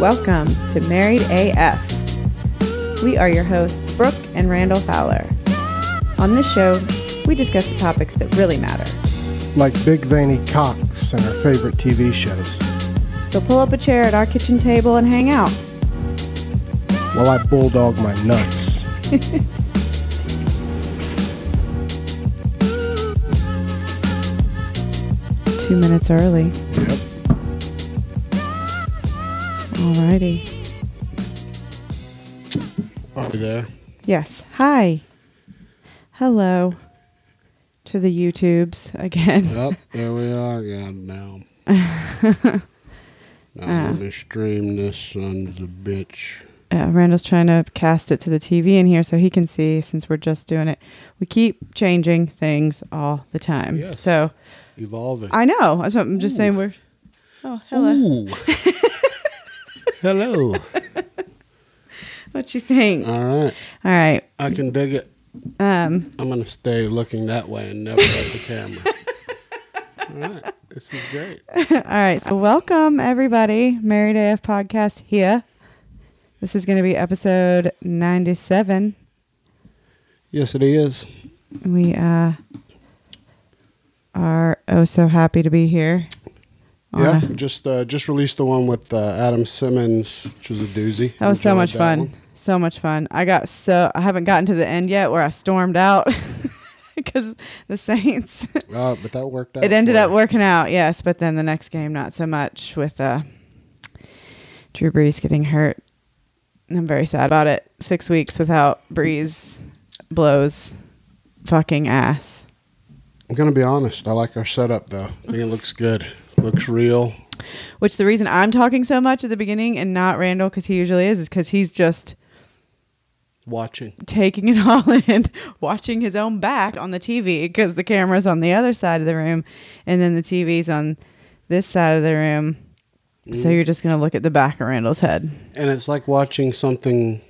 Welcome to Married AF. We are your hosts, Brooke and Randall Fowler. On this show, we discuss the topics that really matter. like big veiny cocks and our favorite TV shows. So pull up a chair at our kitchen table and hang out. While I bulldog my nuts. Two minutes early. Alrighty. Are we there? Yes. Hi. Hello to the YouTubes again. Yep, there we are again now. now Ah. let me stream this son's a bitch. Uh, Randall's trying to cast it to the TV in here so he can see since we're just doing it. We keep changing things all the time. Yes. So Evolving. I know. What I'm just saying. We're. Oh, hello. Ooh. Hello. What you think? All right. All right. I can dig it. Um. I'm going to stay looking that way and never at the camera. All right. This is great. All right. So welcome everybody. Married AF podcast here. This is going to be episode 97. Yes, it is. We uh are oh so happy to be here. Yeah, just uh, just released the one with uh, Adam Simmons, which was a doozy. That was so much fun. one. So much fun. I got so I haven't gotten to the end yet where I stormed out because the Saints. Uh, but that worked out. it ended up working out, yes, but then the next game not so much with uh Drew Brees getting hurt. I'm very sad about it. Six weeks without Brees blows fucking ass. I'm gonna be honest. I like our setup though. I think it looks good. Looks real. Which the reason I'm talking so much at the beginning and not Randall because he usually is is because he's just Watching. taking it all in, watching his own back on the TV because the camera's on the other side of the room and then the TV's on this side of the room. So mm. you're just going to look at the back of Randall's head. And it's like watching something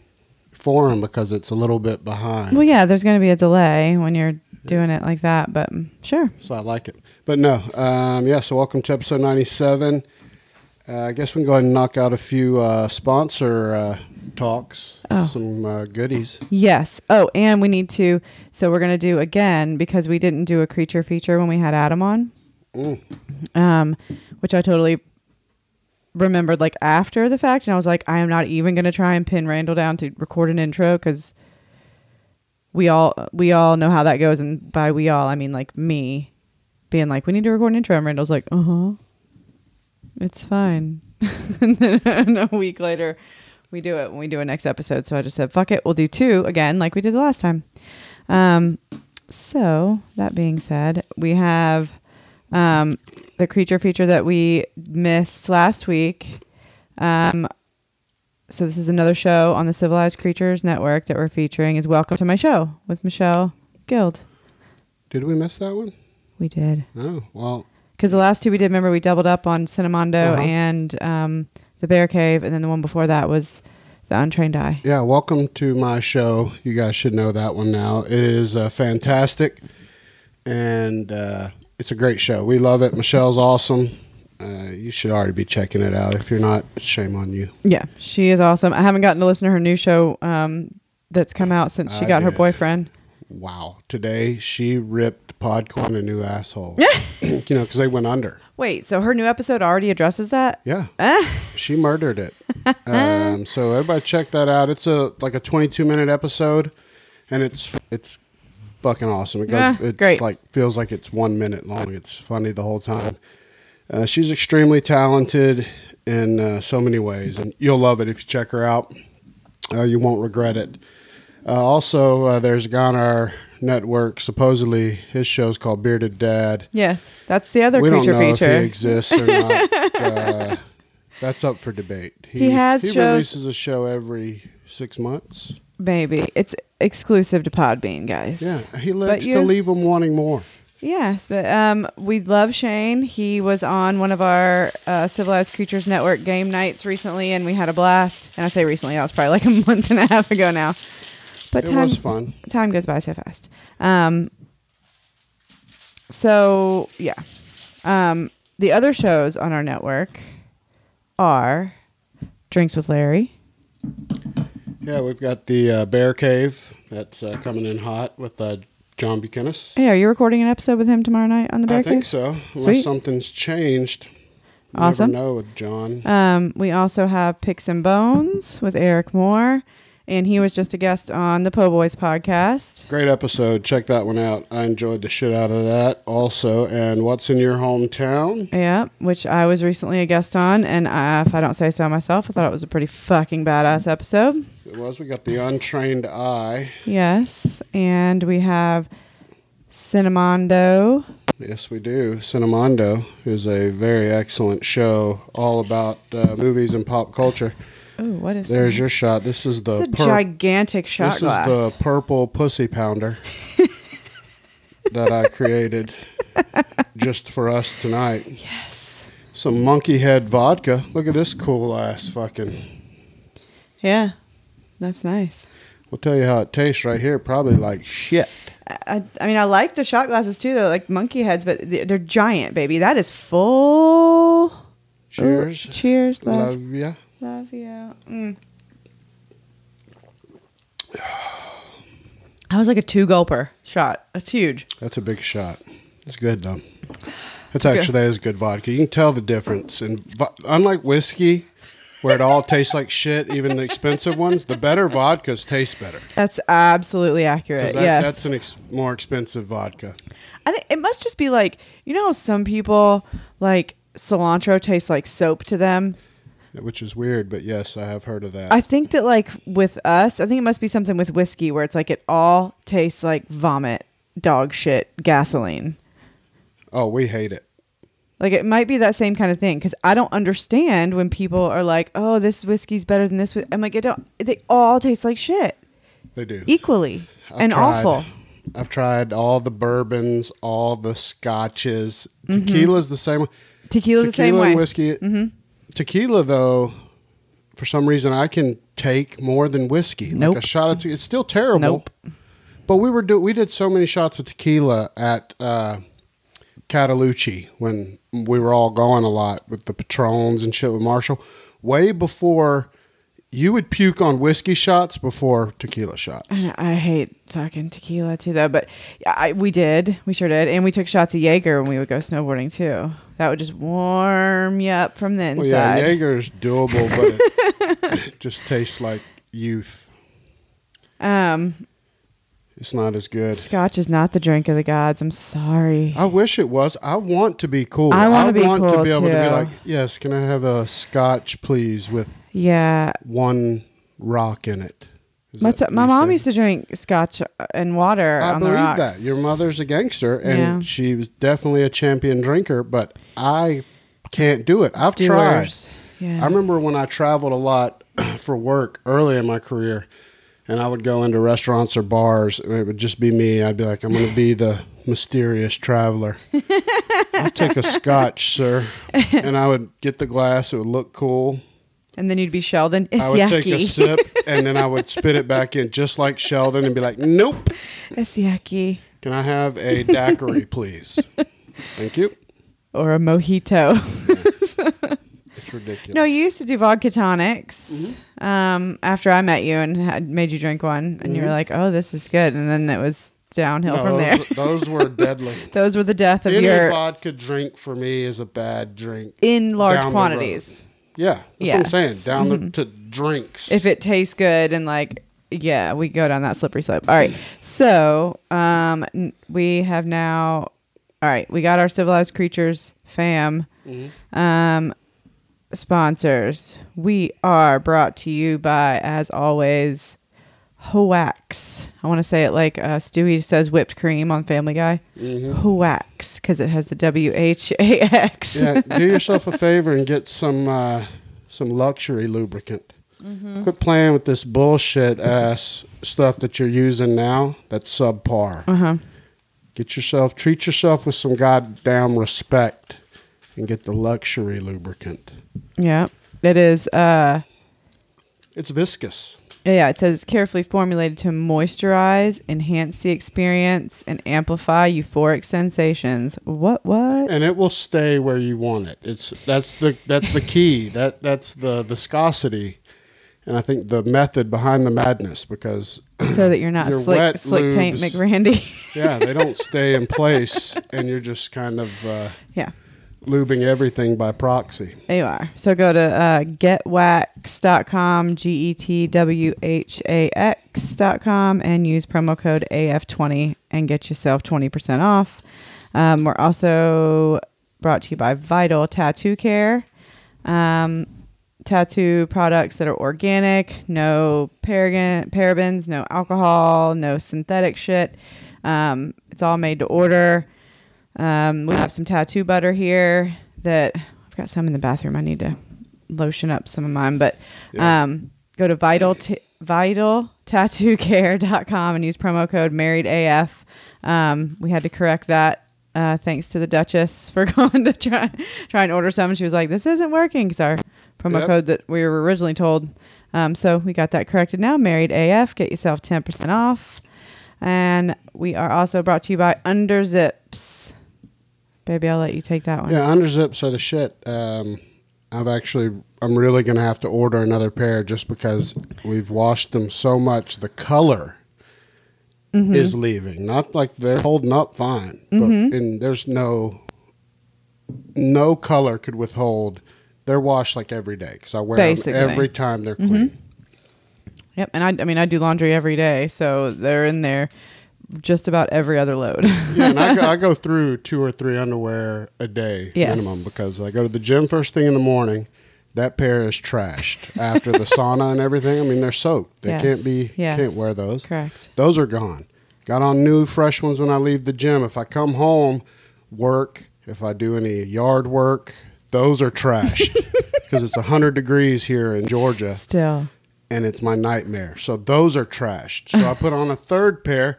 for him because it's a little bit behind. Well, yeah, there's going to be a delay when you're doing it like that, but sure. So I like it. But no, um, yeah, so welcome to episode 97. Uh, I guess we can go ahead and knock out a few uh, sponsor uh, talks, Oh. some uh, goodies. Yes. Oh, and we need to. So we're going to do again because we didn't do a creature feature when we had Adam on, Mm. um, which I totally remembered like after the fact. And I was like, I am not even going to try and pin Randall down to record an intro because we all we all know how that goes. And by we all, I mean like me being like, we need to record an intro. And Randall's like, uh huh. It's fine. and then a week later, we do it when we do a next episode. So I just said, fuck it, we'll do two again, like we did the last time. Um, so that being said, we have um, the creature feature that we missed last week. Um, so this is another show on the Civilized Creatures Network that we're featuring. Is Welcome to My Show with Michelle Guild. Did we miss that one? We did Oh, well, because the last two we did. Remember, we doubled up on Cinemondo Uh-huh. and um, the Bear Cave, and then the one before that was the Untrained Eye. yeah, welcome to my show. You guys should know that one now. It is uh, fantastic, and uh, it's a great show. We love it. Michelle's awesome. Uh, you should already be checking it out. If you're not, shame on you. Yeah, she is awesome. I haven't gotten to listen to her new show um, that's come out since she I got her boyfriend. Wow. Today she ripped Podcoin a new asshole. Yeah. You know, because they went under. Wait, so her new episode already addresses that? Yeah. she murdered it. Um, so everybody check that out. It's a like a 22 minute episode, and it's it's fucking awesome. It goes. Yeah, it's great. like feels like it's one minute long. It's funny the whole time. Uh, she's extremely talented in uh, so many ways, and you'll love it if you check her out. Uh, you won't regret it. Uh, also, uh, there's a guy on our network. Supposedly, his show's called Bearded Dad. Yes, that's the other we creature don't know feature. if he exists or not. uh, that's up for debate. He has he shows- releases a show every six months. Maybe it's exclusive to Podbean, guys. Yeah, he likes to leave them wanting more. Yes, but um, we love Shane. He was on one of our uh, Civilized Creatures Network game nights recently, and we had a blast. And I say recently, that was probably like a month and a half ago now. But It time, was fun. time goes by so fast. Um, so yeah, um, the other shows on our network are Drinks with Larry. Yeah, we've got the uh, Bear Cave that's uh, coming in hot with uh, John Buchanan. Hey, are you recording an episode with him tomorrow night on the Bear I think so, unless Sweet. something's changed. You Awesome. Never know with John. Um, we also have Picks and Bones with Eric Moore, and he was just a guest on the Po Boys podcast. Great episode. Check that one out. I enjoyed the shit out of that also. And what's in your hometown? Yeah, which I was recently a guest on, and uh, if I don't say so myself, I thought it was a pretty fucking badass episode. It was. We got the Untrained Eye. Yes, and we have Cinemondo. Yes, we do. Cinemondo is a very excellent show all about uh, movies and pop culture. Oh, what is There's your shot. This is the It's a pur- gigantic shot this glass. is the purple pussy pounder that I created just for us tonight. yes. Some monkey head vodka. Look at this cool ass fucking. Yeah, that's nice. We'll tell you how it tastes right here. Probably like shit. I, I mean, I like the shot glasses too. They're like monkey heads, but they're they're giant, baby. That is full. Cheers. Ooh, cheers, love. Love ya. Love you. Mm. That was like a two gulper shot. That's huge. That's a big shot. It's good though. It's actually that is good vodka. You can tell the difference. And unlike whiskey, where it all tastes like shit, even the expensive ones, the better vodkas taste better. That's absolutely accurate. that- yes. that's an ex- more expensive vodka. I think it must just be like you know some people like cilantro tastes like soap to them. Which is weird, but yes, I have heard of that. I think that like with us, I think it must be something with whiskey where it's like it all tastes like vomit, dog shit, gasoline. oh, we hate it. Like it might be that same kind of thing because I don't understand when people are like, "Oh, this whiskey's better than this." whi-" I'm like, "It don't." They all taste like shit They do. equally I've and tried. awful. I've tried all the bourbons, all the scotches. Mm-hmm. Tequila's the same. Tequila's the same Tequila way. and whiskey. Tequila, though, for some reason, I can take more than whiskey. Nope. Like a shot of tequila, it's still terrible. Nope. But we were do we did so many shots of tequila at uh, Catalucci when we were all going a lot with the Patrons and shit with Marshall. Way before you would puke on whiskey shots before tequila shots. I hate fucking tequila too, though. But I, we did, we sure did, and we took shots of Jaeger when we would go snowboarding too. That would just warm you up from the inside. Well, yeah, Jaeger's doable, but it, it just tastes like youth. Um, It's not as good. Scotch is not the drink of the gods. I'm sorry. I wish it was. I want to be cool. I be want to cool, be able to be too. like, yes, can I have a scotch, please, with Yeah, one rock in it? Is my, my mom used to drink Scotch uh, and water I on the believe that. Your mother's a gangster, and Yeah. she was definitely a champion drinker, but I can't do it. I've tried. Yeah. I remember when I traveled a lot for work early in my career, and I would go into restaurants or bars, and it would just be me. I'd be like, I'm going to be the mysterious traveler. I'll take a scotch, sir. And I would get the glass, it would look cool. and then you'd be Sheldon. It's I would yucky. take a sip, and then I would spit it back in just like Sheldon and be like, nope. it's yucky. Can I have a daiquiri, please? Thank you. Or a mojito. It's ridiculous. no, you used to do vodka tonics. Mm-hmm. Um, after I met you and had made you drink one, and you were like, "Oh, this is good," and then it was downhill No, from those, there. those were deadly. Those were the death of Any your vodka drink for me is a bad drink. in large quantities. Yeah, that's what I'm Yes. Mm-hmm. saying. Down the, to drinks. If it tastes good and like yeah, we go down that slippery slope. All right. So, um we have now all right, we got our civilized creatures fam Mm-hmm. um sponsors. We are brought to you by as always Whax. I want to say it like uh, Stewie says whipped cream on Family Guy. Whax because it has the W H A X. Mm-hmm. yeah, do yourself a favor and get some uh, some luxury lubricant. Mm-hmm. Quit playing with this bullshit ass stuff that you're using now. That's subpar. Uh-huh. Get yourself, treat yourself with some goddamn respect, and get the luxury lubricant. Yeah. It is uh It's viscous. Yeah, it says it's carefully formulated to moisturize, enhance the experience, and amplify euphoric sensations. What? What? and it will stay where you want it. It's that's the that's the key. That that's the viscosity, and I think the method behind the madness because so that you're not slick, wet slick taint lubes. McRandy. yeah, they don't stay in place, and you're just kind of uh, yeah. Lubing everything by proxy. There you are. So go to uh, getwhax.com, G E T W H A X.com, and use promo code AF20 and get yourself 20% off. Um, we're also brought to you by Vital Tattoo Care. Um, tattoo products that are organic, no paragon, parabens, no alcohol, no synthetic shit. Um, it's all made to order. Um, we have some tattoo butter here that I've got some in the bathroom. I need to lotion up some of mine, but Yeah. um, go to vital t- vitaltattoocare.com and use promo code married AF. Um, we had to correct that. Uh, thanks to the Duchess for going to try try and order some. She was like, "This isn't working." Because our promo Yep. code that we were originally told. Um, so we got that corrected now. Married AF, get yourself ten percent off. And we are also brought to you by Underzips. Baby, I'll let you take that one. Yeah, underzips are the shit. Um, I've actually, I'm really gonna have to order another pair just because we've washed them so much. The color Mm-hmm. is leaving. Not like they're holding up fine, but Mm-hmm. and there's no, no color could withhold. They're washed like every day because I wear Basically. them every time they're clean. Yep. And I, I mean, I do laundry every day, so they're in there just about every other load. Yeah, and I go, I go through two or three underwear a day Yes. minimum because I go to the gym first thing in the morning. That pair is trashed after the sauna and everything. I mean, they're soaked. They Yes. can't be. Yes. Can't wear those. Correct. Those are gone. Got on new, fresh ones when I leave the gym. If I come home, work. If I do any yard work, those are trashed because it's hundred degrees here in Georgia Still. and it's my nightmare. So those are trashed. So I put on a third pair.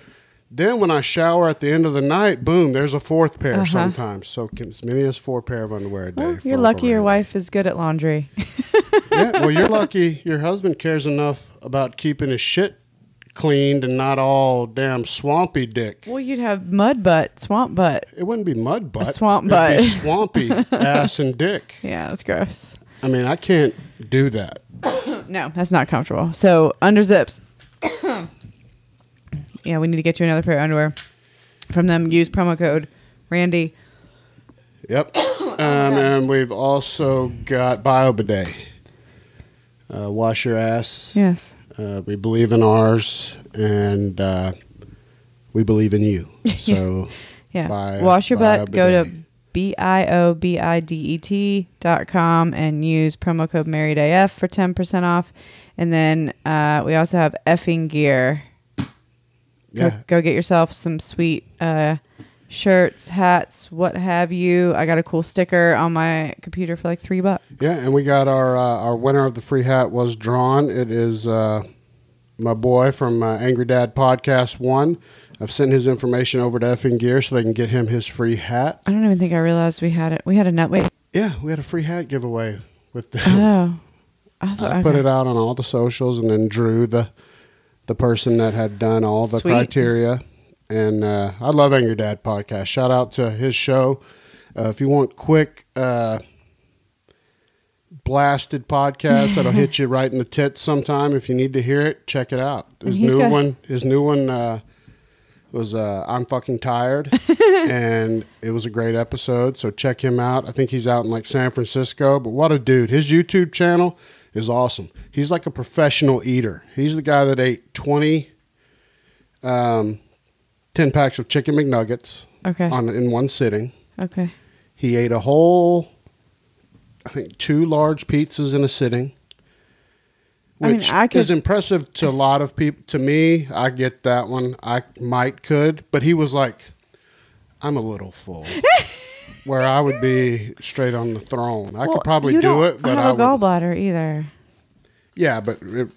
Then when I shower at the end of the night, boom, there's a fourth pair Uh-huh. sometimes. So can- as many as four pair of underwear a day. Well, you're lucky your wife is good at laundry. yeah, well, you're lucky your husband cares enough about keeping his shit cleaned and not all damn swampy dick. well, you'd have mud butt, swamp butt. It wouldn't be mud butt. swamp It'd be butt. swampy ass and dick. Yeah, that's gross. I mean, I can't do that. No, that's not comfortable. So under zips. yeah, we need to get you another pair of underwear from them. Use promo code Randy. Yep. Um, and we've also got BioBidet. Uh, wash your ass. Yes. Uh, we believe in ours, and uh, we believe in you. So, Yeah. Buy- Wash your butt. Go to. B I O B I D E T dot com and use promo code Married AF for 10% off. And then uh, we also have effing gear. Go, yeah, go get yourself some sweet uh, shirts, hats, what have you. I got a cool sticker on my computer for like three bucks. yeah, and we got our uh, our winner of the free hat was drawn. It is uh, my boy from uh, Angry Dad Podcast One. I've sent his information over to Effing Gear so they can get him his free hat. I don't even think I realized we had it. We had a nut. Wait. Yeah, we had a free hat giveaway with the. Oh. I, thought, I put okay. it out on all the socials and then drew the the person that had done all the Sweet. criteria. And uh, I love Angry Dad podcast. Shout out to his show. Uh, if you want quick uh, blasted podcast that'll hit you right in the tits sometime, if you need to hear it, check it out. His new got- one, his new one uh, was uh, "I'm fucking tired," and it was a great episode. So check him out. I think he's out in like San Francisco, but what a dude! His YouTube channel is awesome. He's like a professional eater. He's the guy that ate 20 um, 10 packs of chicken McNuggets Okay. on in one sitting. Okay. He ate a whole, I think, two large pizzas in a sitting, I mean, which I could- is impressive to a lot of people. To me, I get that one. I might could, but he was like, "I'm a little full," where I would be straight on the throne. I Well, could probably do don't it, but have I a would. gallbladder either. Yeah, but it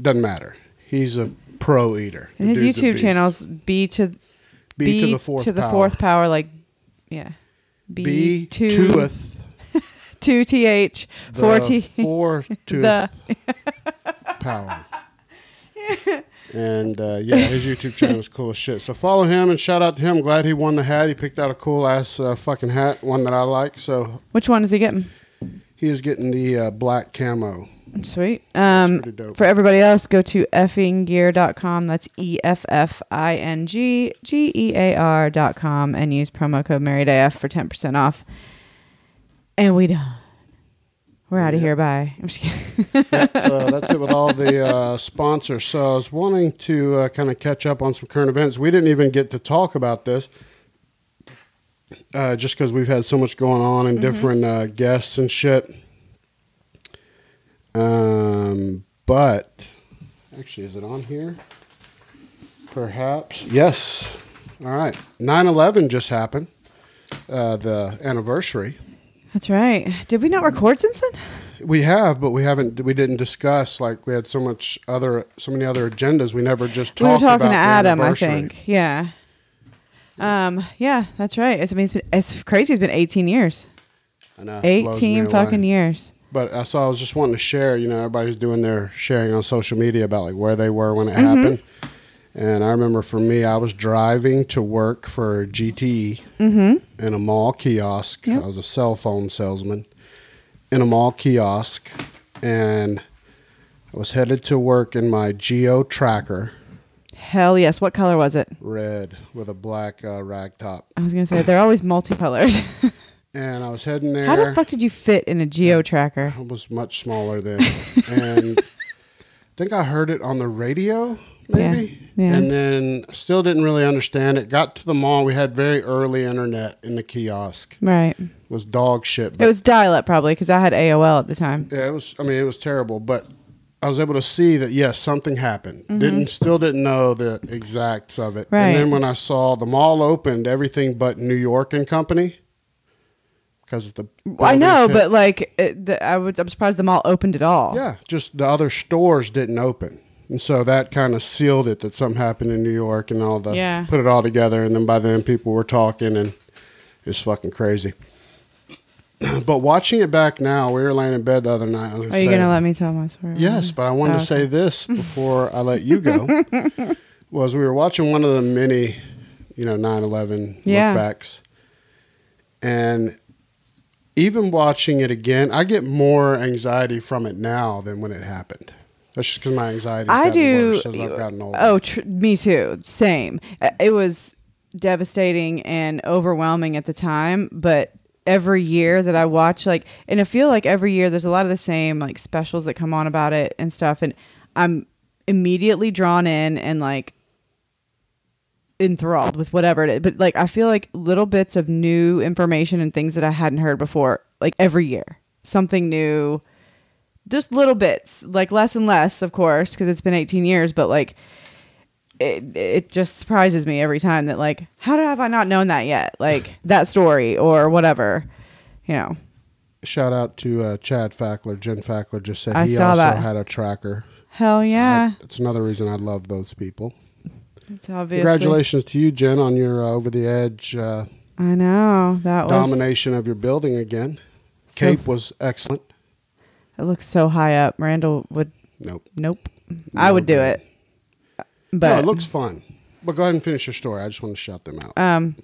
doesn't matter. He's a pro eater. And his YouTube channel's B to B to the fourth to the power. fourth power, like yeah, B two tooth two th the four t four tooth the power. And uh, yeah, his YouTube channel is cool as shit. So follow him and shout out to him. Glad he won the hat. He picked out a cool ass uh, fucking hat, one that I like. So Which one is he getting? he is getting the uh, black camo. Sweet. Um, for everybody else, go to effinggear.com. That's E F F I N G G E A R.com and use promo code MarriedAF for 10% off. And we done. We're out of here. Bye. I'm just kidding. Yep, so that's it with all the uh, sponsors. So I was wanting to uh, kind of catch up on some current events. We didn't even get to talk about this, uh, just because we've had so much going on and different uh, guests and shit. Um, but actually, is it on here? Perhaps. Yes. All right. 9 11 just happened, uh, the anniversary. That's right. Did we not record since then? We have, but we haven't. We didn't discuss like we had so much other, so many other agendas. We never just talked. we were talking about to Adam, I think. Yeah. Um. Yeah, that's right. It's, I mean, it's, been, it's crazy. It's been 18 years. I know, it blows 18 away. fucking years. But I saw. I was just wanting to share. You know, everybody's doing their sharing on social media about like where they were when it Mm-hmm. happened. And I remember for me, I was driving to work for GTE Mm-hmm. in a mall kiosk. Yep. I was a cell phone salesman in a mall kiosk, and I was headed to work in my Geo Tracker, Hell yes. What color was it? red with a black uh, rag top. I was gonna say they're always multicolored. and I was heading there. How the fuck did you fit in a geo tracker? I was much smaller then, and I think I heard it on the radio, maybe. Yeah, yeah. And then still didn't really understand it. Got to the mall. We had very early internet in the kiosk. Right. It was dog shit. It was dial up probably because I had AOL at the time. yeah, it was. I mean, it was terrible. But I was able to see that yes, something happened. Didn't still didn't know the exacts of it. Mm-hmm. Right. And then when I saw the mall opened, everything but New York and Company. Because the I know, hit- but like it, the, I was, I'm surprised the mall opened at all. Yeah, just the other stores didn't open. And so that kind of sealed it that something happened in New York and all the Yeah. put it all together and then by then people were talking and it was fucking crazy. but watching it back now, we were laying in bed the other night. I was Are you say- gonna let me tell my story? Yes, but I wanted Oh, to say this before I let you go. was we were watching one of the mini, you know, 9/11 Yeah. lookbacks, and even watching it again, I get more anxiety from it now than when it happened. That's just because my anxiety. I do. worse as I've gotten older. Oh, tr- me too. Same. Uh, It was devastating and overwhelming at the time, but every year that I watch, like, and I feel like every year there's a lot of the same like specials that come on about it and stuff, and I'm immediately drawn in and like enthralled with whatever it is. But like, I feel like little bits of new information and things that I hadn't heard before, like every year, something new just little bits, like less and less, of course, because it's been 18 years. But like, it it just surprises me every time that like, how did have I not known that yet? Like that story or whatever, you know. Shout out to uh, Chad Fackler. Jen Fackler just said I he saw also that. had a tracker. Hell yeah, It's another reason I love those people. it's obviously. Congratulations to you, Jen, on your uh, over the edge uh, I know that was. domination of your building again. Cape was excellent. It looks so high up. Randall would. Nope. Nope. I would do it. But no, it looks fun. But go ahead and finish your story. I just want to shout them out. Um.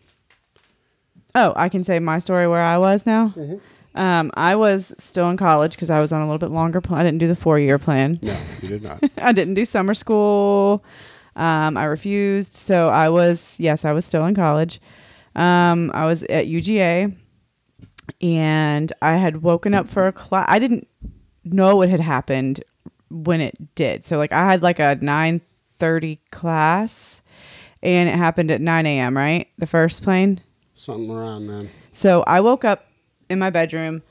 Oh, I can say my story where I was now. Mm-hmm. Um, I was still in college because I was on a little bit longer plan. I didn't do the four year plan. no, you did not. I didn't do summer school. Um, I refused. So I was, yes, I was still in college. Um, I was at UGA and I had woken up for a class. I didn't know what had happened when it did. So like I had like a 9:30 class and it happened at 9 a.m., right? The first plane. Something around then. So I woke up in my bedroom,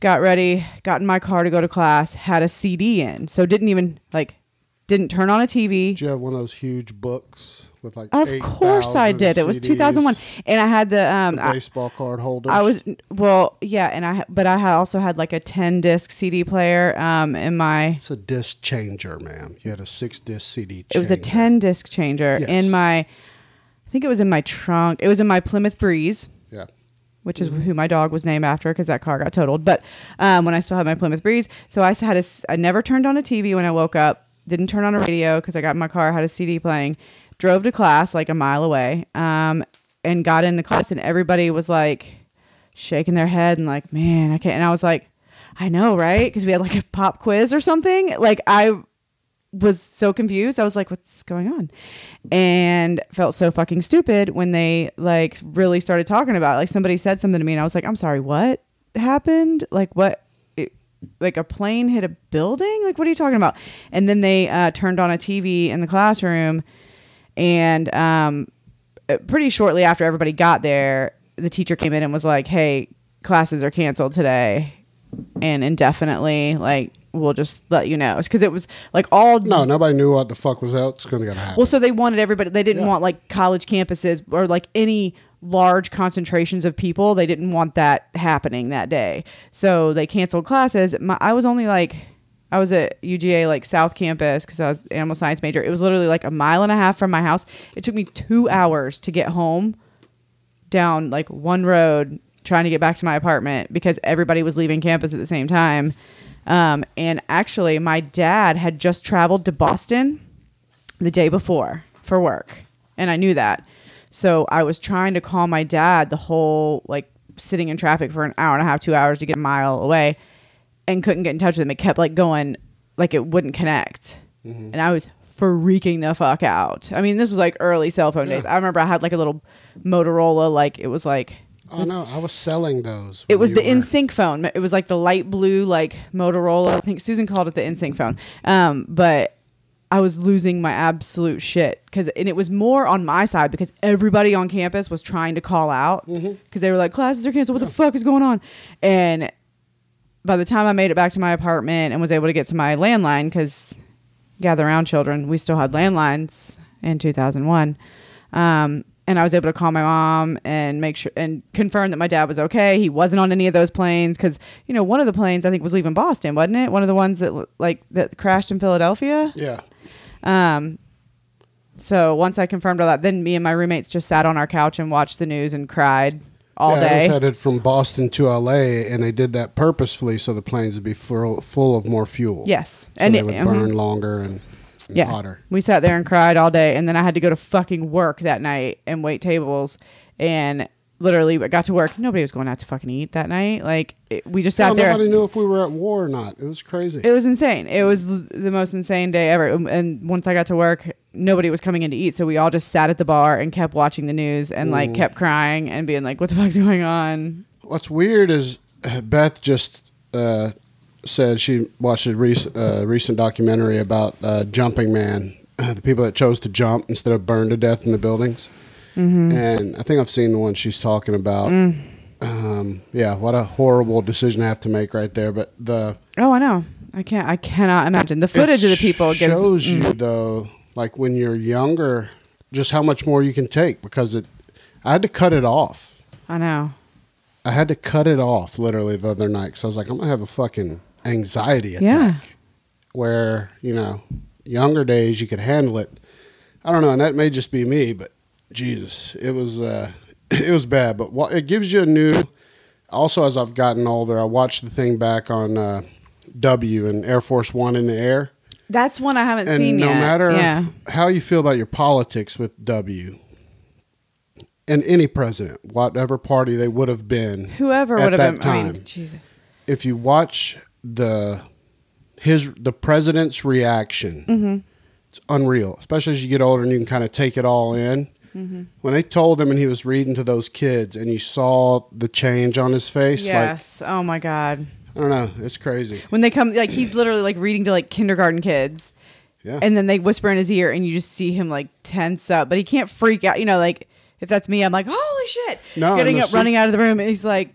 got ready, got in my car to go to class, had a CD in. So didn't even like didn't turn on a TV. Did you have one of those huge books with like? Of course I 8,000 did. It was CDs, 2001 and I had the um the baseball card holder I was well, yeah, and I but I also had like a 10 disc CD player um in my It's a disc changer, ma'am. You had a six disc CD. it was a 10 disc changer Yes. in my I think it was in my trunk. It was in my Plymouth Breeze. Yeah. which is who my dog was named after because that car got totaled. But um, when I still had my Plymouth Breeze, so I had a, I never turned on a TV when I woke up. didn't turn on a radio because I got in my car, had a CD playing, drove to class like a mile away, um, and got in the class, and everybody was like shaking their head and like, man, I can't. And I was like, I know, right? Because we had like a pop quiz or something. Like I was so confused. I was like, what's going on? And felt so fucking stupid when they like really started talking about it. like somebody said something to me and I was like, I'm sorry, what happened? Like what like a plane hit a building? Like what are you talking about? And then they uh, turned on a TV in the classroom and um uh, pretty shortly after everybody got there, the teacher came in and was like, "Hey, classes are canceled today and indefinitely. Like, we'll just let you know." Because it was like all No, nobody knew what the fuck was else going to happen. well, so they wanted everybody. They didn't Yeah. want like college campuses or like any large concentrations of people. They didn't want that happening that day. So they canceled classes. My, I was only like, I was at UGA like South Campus because I was animal science major. It was literally like a mile and a half from my house. It took me two hours to get home down like one road trying to get back to my apartment because everybody was leaving campus at the same time. Um, and actually, my dad had just traveled to Boston the day before for work, and I knew that. So I was trying to call my dad the whole like sitting in traffic for an hour and a half, two hours to get a mile away, and couldn't get in touch with him. It kept like going, like it wouldn't connect, and I was freaking the fuck out. I mean, this was like early cell phone days. I remember I had like a little Motorola, like it was like oh no, I was selling those. it was the were- InSync phone. It was like the light blue, like Motorola. I think Susan called it the InSync phone. Um, but I was losing my absolute shit because, and it was more on my side because everybody on campus was trying to call out because they were like, classes are canceled. What the fuck is going on? And by the time I made it back to my apartment and was able to get to my landline, because gather around children, we still had landlines in 2001. Um, and I was able to call my mom and make sure and confirm that my dad was okay. He wasn't on any of those planes because you know one of the planes I think was leaving Boston, wasn't it? One of the ones that like that crashed in Philadelphia. Yeah. Um, so once I confirmed all that, then me and my roommates just sat on our couch and watched the news and cried all yeah, I was headed from Boston to LA, and they did that purposefully so the planes would be full, full of more fuel. yes, So and they it- would mhm. burn longer and, and yeah. hotter. We sat there and cried all day, and then I had to go to fucking work that night and wait tables, and literally I got to work. Nobody was going out to fucking eat that night. Like it, we just sat Hell, there. Nobody knew if we were at war or not. It was crazy. It was insane. It was l- the most insane day ever. Um, And once I got to work, nobody was coming in to eat, so we all just sat at the bar and kept watching the news and like Mm. kept crying and being like, "What the fuck's going on?" What's weird is uh, Beth just uh, said she watched a recent, uh, recent documentary about uh, Jumping Man, the people that chose to jump instead of burn to death in the buildings. Mm-hmm. And I think I've seen the one she's talking about. Mm. Um, yeah, what a horrible decision I have to make right there. But the Oh, I know. I can't. I cannot imagine the footage of the people. gives, shows mm. you though, like when you're younger, just how much more you can take because it. I had to cut it off. I know. I had to cut it off literally the other night because I was like, I'm gonna have a fucking anxiety attack. Yeah. Where you know, younger days you could handle it. I don't know, and that may just be me, but Jesus, it was uh, it was bad. But it gives you a new. Also, as I've gotten older, I watched the thing back on uh, W and Air Force One in the air. That's one I haven't And seen no yet. matter yeah. how you feel about your politics with W and any president, whatever party they would have been, Whoever would have been. time, I mean, Jesus. if you watch the his the president's reaction, Mm-hmm. it's unreal. Especially as you get older and you can kind of take it all in. Mm-hmm. When they told him and he was reading to those kids and you saw the change on his face, Yes. oh my God. I don't know, it's crazy. When they come, like he's literally like reading to like kindergarten kids, Yeah, and then they whisper in his ear, and you just see him like tense up, but he can't freak out. You know, like if that's me, I'm like, holy shit! No, getting up, running out of the room, and he's like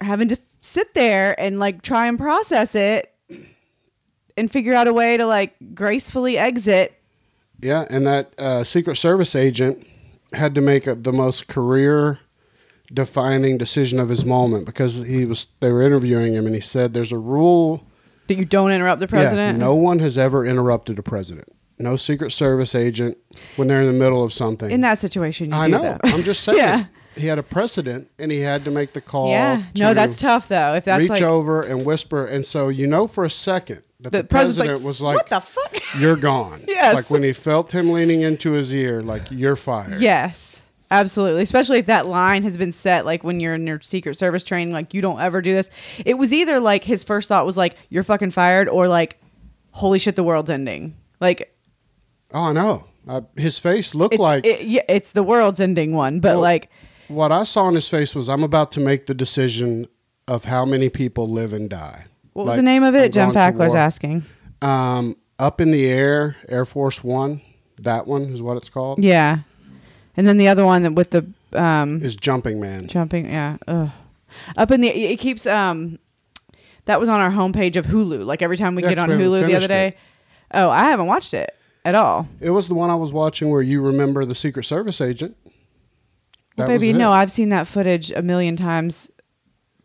having to sit there and like try and process it and figure out a way to like gracefully exit. Yeah, and that uh, Secret Service agent had to make a, the most career defining decision of his moment because he was they were interviewing him and he said there's a rule That you don't interrupt the president. Yeah, no one has ever interrupted a president. No Secret Service agent when they're in the middle of something. In that situation, you I do know. that. I'm just saying. yeah. He had a precedent, and he had to make the call. yeah. No, that's tough though. If that's reach like over and whisper, and so you know for a second that the, the president like, was like, "What the fuck?" "You're gone." Yes. Like when he felt him leaning into his ear, like you're fired. Yes, absolutely. Especially if that line has been set, like when you're in your Secret Service training, like you don't ever do this. It was either like his first thought was like, "You're fucking fired," or like, "Holy shit, the world's ending." Like Oh, I know. Uh, his face looked it's like it, yeah, it's the world's ending one, but Well, like what I saw in his face was I'm about to make the decision of how many people live and die. what was the name of it? To Fackler's asking. Um, up in the air, Air Force One. That one is what it's called. Yeah, and then the other one that with the um Is Jumping Man. jumping. Yeah, Ugh. up in the it keeps um that was on our homepage of Hulu. Like every time we Yeah, get on we Hulu the other day. it. Oh, I haven't watched it at all. It was the one I was watching where you remember the Secret Service agent. That baby, no, I've seen that footage a million times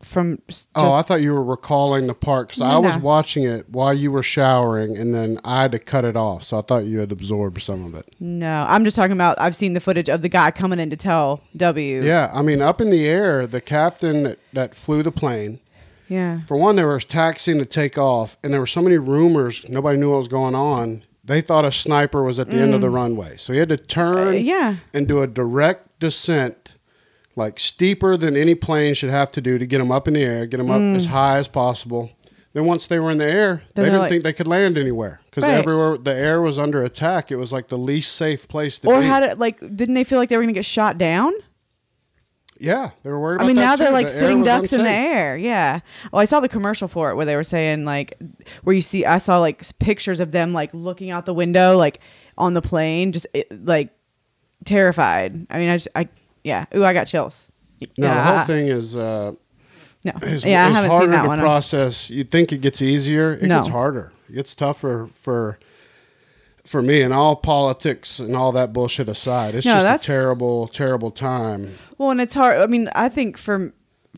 from just, Oh, I thought you were recalling the part because I No, was watching it while you were showering, and then I had to cut it off. So I thought you had absorbed some of it. no. I'm just talking about I've seen the footage of the guy coming in to tell W. Yeah, I mean, up in the air, the captain that, that flew the plane. Yeah. For one, they were taxiing to take off, and there were so many rumors. Nobody knew what was going on. They thought a sniper was at the end of the runway, so he had to turn Uh, yeah. and do a direct descent, like steeper than any plane should have to do to get them up in the air, get them up as high as possible. Then once they were in the air, Mm. Then they didn't like- think they could land anywhere because Right. everywhere the air was under attack. It was like the least safe place to Or be. had it like didn't they feel like they were gonna get shot down? yeah, they were worried. I mean, now they're too. like The sitting ducks in the air. Yeah. Oh, I saw the commercial for it where they were saying like, where you see, I saw like pictures of them like looking out the window, like on the plane, just like terrified. I mean, I just, I, yeah. Ooh, I got chills. No, yeah, the whole thing is. Uh, No. is, yeah, I haven't harder seen that to one. process. You'd think it gets easier. It No. gets harder. It gets tougher for for me and all politics and all that bullshit aside. It's No, just a terrible, terrible time. Well, and it's hard. I mean, I think for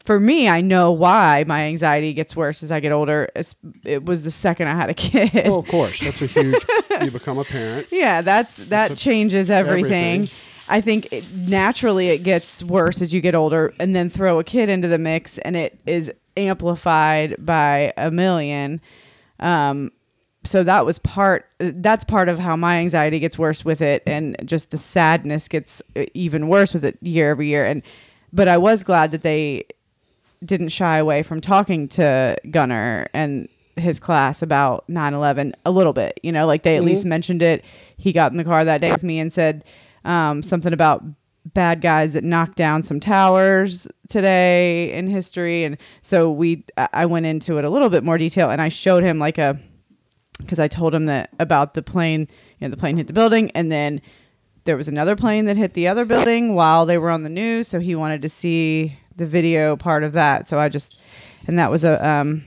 for me, I know why my anxiety gets worse as I get older. It's, it was the second I had a kid. Well, of course, that's a huge. you become a parent. Yeah, that's that a- changes everything. everything. I think it, naturally it gets worse as you get older, and then throw a kid into the mix, and it is amplified by a million. Um, so that was part. That's part of how my anxiety gets worse with it, and just the sadness gets uh, even worse with it year over year. And but I was glad that they didn't shy away from talking to Gunner and his class about 9/11 a little bit. You know, like they at least mentioned it. He got in the car that day with me and said um, something about bad guys that knocked down some towers today in history, and so we I went into it a little bit more detail, and I showed him like a because I told him that about the plane. You know, the plane hit the building, and then there was another plane that hit the other building while they were on the news. So he wanted to see the video part of that. So I just, and that was a. Um,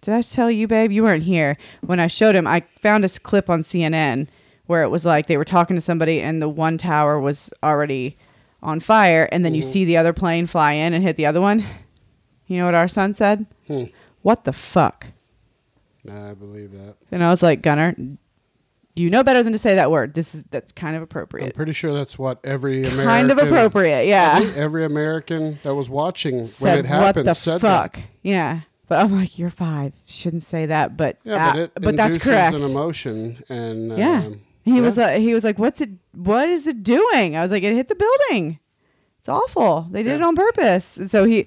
did I tell you, babe? You weren't here when I showed him. I found a clip on CNN where it was like they were talking to somebody, and the one tower was already on fire, and then you see the other plane fly in and hit the other one. You know what our son said? Hmm. What the fuck? Nah, I believe that. And I was like, Gunner, you know better than to say that word. This is that's kind of appropriate. I'm pretty sure that's what every American. Kind of appropriate, yeah. every American that was watching when it happened said, what the said fuck? that. Yeah. But I'm like, you're five. Shouldn't say that. But Yeah, uh, but it but that's correct. an emotion, and yeah. um, he was yeah. like, he was like, what's it? What is it doing? I was like, it hit the building. It's awful. They did it on purpose. And so he,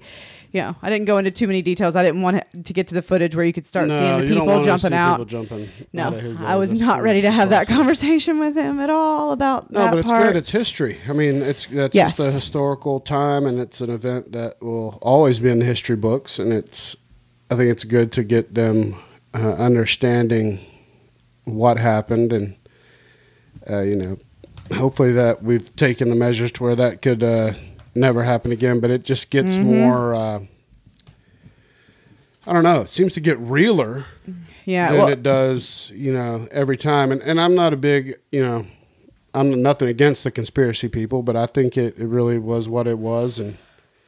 you know, I didn't go into too many details. I didn't want to get to the footage where you could start no, seeing the people jumping out. People jumping no, out I was not ready to have that conversation with him at all about No, that but it's part. good. It's history. I mean, it's that's Yes. just a historical time, and it's an event that will always be in the history books. And it's, I think it's good to get them uh, understanding what happened, and uh, you know, hopefully that we've taken the measures to where that could uh, never happen again. But it just gets Mm-hmm. more. Uh, I don't know. It seems to get realer yeah. than Well, it does, you know, every time. And and I'm not a big, you know, I'm nothing against the conspiracy people, but I think it, it really was what it was. And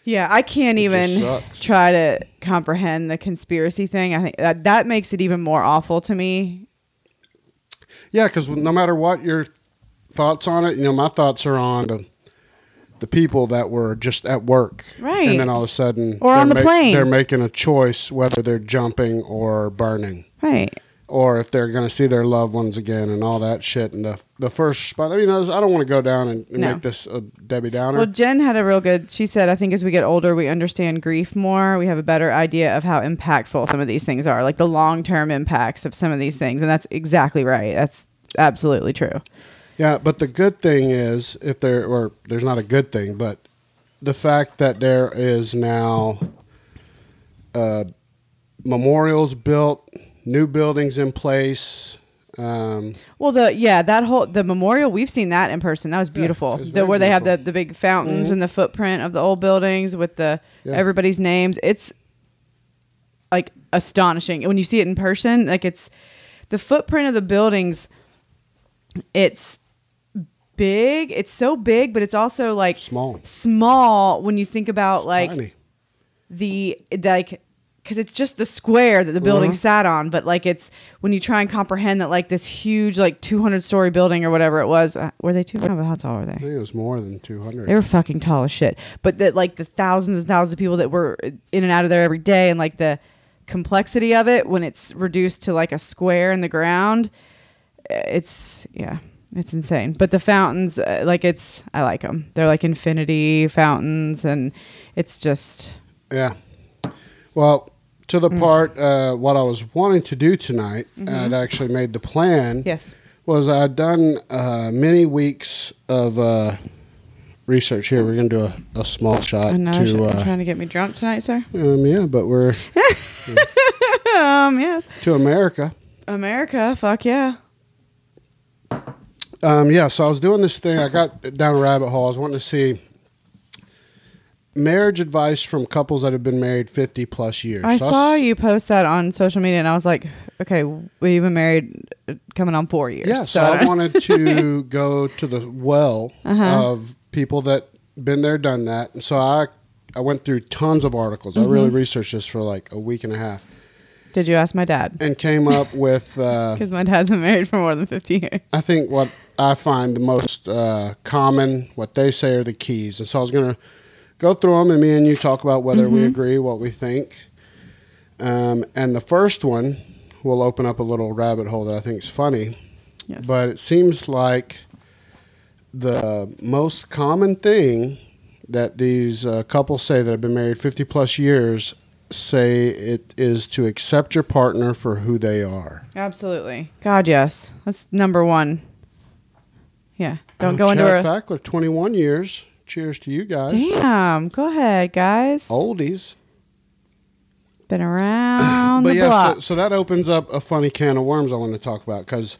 Yeah, I can't It even try to comprehend the conspiracy thing. I think that that makes it even more awful to me. Yeah, because no matter what your thoughts on it, you know, my thoughts are on the the people that were just at work, Right. And then all of a sudden, Or on the plane. they're making a choice whether they're jumping or burning, Right. Or if they're going to see their loved ones again, and all that shit. And the the first spot, I mean, I don't want to go down and, and No. make this a Debbie Downer. Well, Jen had a real good. She said, "I think as we get older, we understand grief more. We have a better idea of how impactful some of these things are, like the long term impacts of some of these things." And that's exactly right. That's absolutely true. Yeah, but the good thing is if there or there's not a good thing, but the fact that there is now uh, memorials built, new buildings in place. Um, Well, the yeah, that whole the memorial we've seen that in person. That was beautiful. it's the, where they have the the big fountains and the footprint of the old buildings with the Yeah. everybody's names. It's like astonishing when you see it in person. Like it's the footprint of the buildings. It's big. It's so big, but it's also like Small. Small when you think about like tiny. the like because it's just the square that the building Mhm. sat on but like it's when you try and comprehend that like this huge like 200 story building or whatever it was uh, were they 200 how tall were I they think it was more than 200. they were fucking tall as shit but that like the thousands and thousands of people that were in and out of there every day and like the complexity of it when it's reduced to like a square in the ground uh, it's yeah it's insane but the fountains uh, like it's i like them they're like infinity fountains and it's just Yeah. Well, to the Mm. part, uh, what I was wanting to do tonight, I'd actually made the plan. Mm-hmm. yes was I'd done uh, many weeks of uh, research here. We're going to do a, a small shot I know. to, You're uh, trying to get me drunk tonight, sir. um, yeah, but we're Um, yes. to America. America, fuck yeah. Um, yeah, so I was doing this thing. I got down a rabbit hole. I was wanting to see marriage advice from couples that have been married 50 plus years. I So saw you post that on social media, and I was like, okay, we've been married uh, coming on four years. Yeah, so I wanted to go to the well Uh-huh. of people that been there, done that. And so I, I went through tons of articles. I Mm-hmm. really researched this for like a week and a half. Did you ask my dad? and came up with uh, Because my dad's been married for more than 50 years. I think what I find the most uh, common, what they say are the keys. And so I was going to go through them, and me and you talk about whether we Mm-hmm. agree, what we think. Um, and the first one will open up a little rabbit hole that I think is funny, Yes. but it seems like the most common thing that these uh, couples say that have been married 50 plus years say it is to accept your partner for who they are. Absolutely. God, yes. That's number one. Yeah. Don't go into Chad a. Fackler, 21 years. Cheers to you guys. Damn. Go ahead, guys. Oldies. Been around but the yeah, block. so, so that opens up a funny can of worms I want to talk about because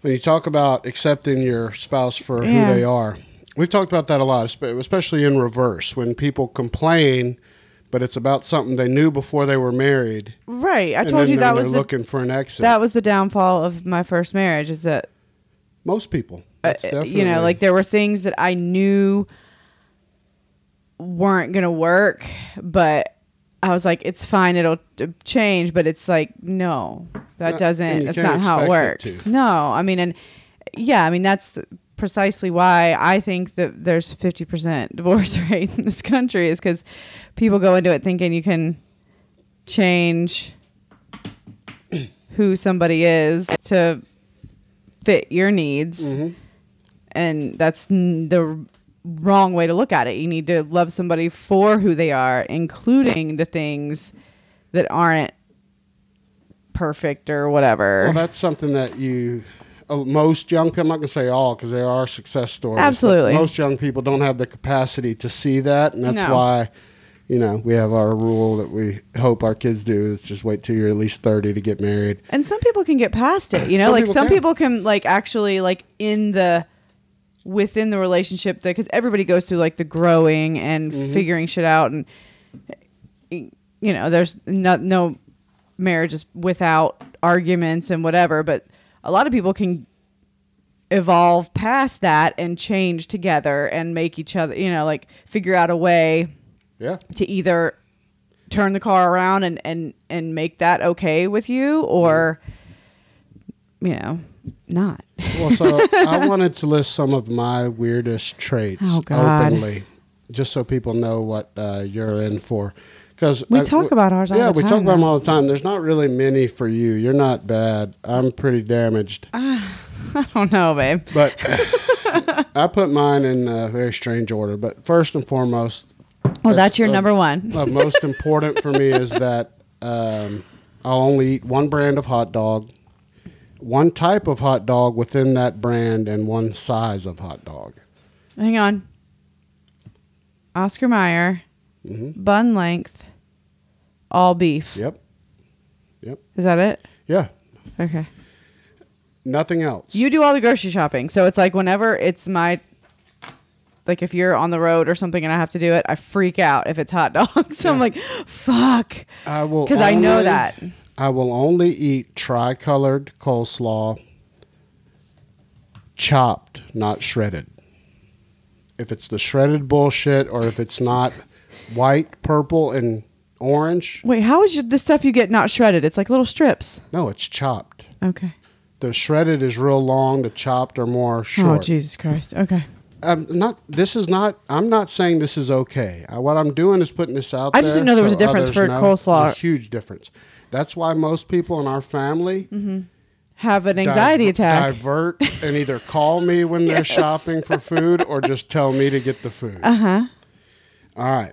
when you talk about accepting your spouse for Yeah. who they are, we've talked about that a lot, espe- especially in reverse when people complain, but it's about something they knew before they were married. right. I and told then you that was they're the, looking for an exit. that was the downfall of my first marriage. Is that Most people. uh, you know, like there were things that I knew weren't gonna work, but I was like, it's fine, it'll change. But it's like, no, that and doesn't. you That's can't not how it expect it works. to. No, I mean, and yeah, I mean that's precisely why I think that there's 50% divorce rate in this country is because people go into it thinking you can change who somebody is to fit your needs Mhm. and that's n- the wrong way to look at it. You need to love somebody for who they are, including the things that aren't perfect or whatever. Well, that's something that you. Uh, most young, I'm not going to say all because there are success stories. Absolutely. most young people don't have the capacity to see that, and that's No. why, you know, we have our rule that we hope our kids do is just wait till you're at least 30 to get married. and some people can get past it, you know, Some like people some can. people can like actually like in the within the relationship because everybody goes through like the growing and Mm-hmm. figuring shit out and you know there's no, no marriages without arguments and whatever but a lot of people can evolve past that and change together and make each other you know like figure out a way Yeah. to either turn the car around and and and make that okay with you or you know, not. Well, so I wanted to list some of my weirdest traits Oh, openly, just so people know what uh, you're in for. Because We talk about ours all yeah, the we talk time, about them all the time. There's not really many for you. You're not bad. I'm pretty damaged, I don't know, babe. but I put mine in a very strange order. But first and foremost, Well, that's your uh, number one. uh, most important for me is that um, I'll only eat one brand of hot dog, one type of hot dog within that brand, and one size of hot dog. Hang on. Oscar Mayer, hmm bun length, all beef. Yep. Yep. Is that it? Yeah. Okay. Nothing else. You do all the grocery shopping. So it's like whenever it's my like if you're on the road or something and I have to do it, I freak out if it's hot dogs. so I'm like, fuck. I will Because I know that. I will only eat tricolored coleslaw, chopped, not shredded. If it's the shredded bullshit, or if it's not white, purple, and orange, Wait, how is your, the stuff you get not shredded? It's like little strips. no, it's chopped. Okay. The shredded is real long. The chopped are more short. Oh Jesus Christ. Okay. I'm not. This is not. I'm not saying this is okay. Uh, what I'm doing is putting this out. I just there didn't know there was so a difference for know. coleslaw. There's a huge difference. That's why most people in our family Have an anxiety diver- attack. divert and either call me when they're shopping for food or just tell me to get the food. Uh huh. All right.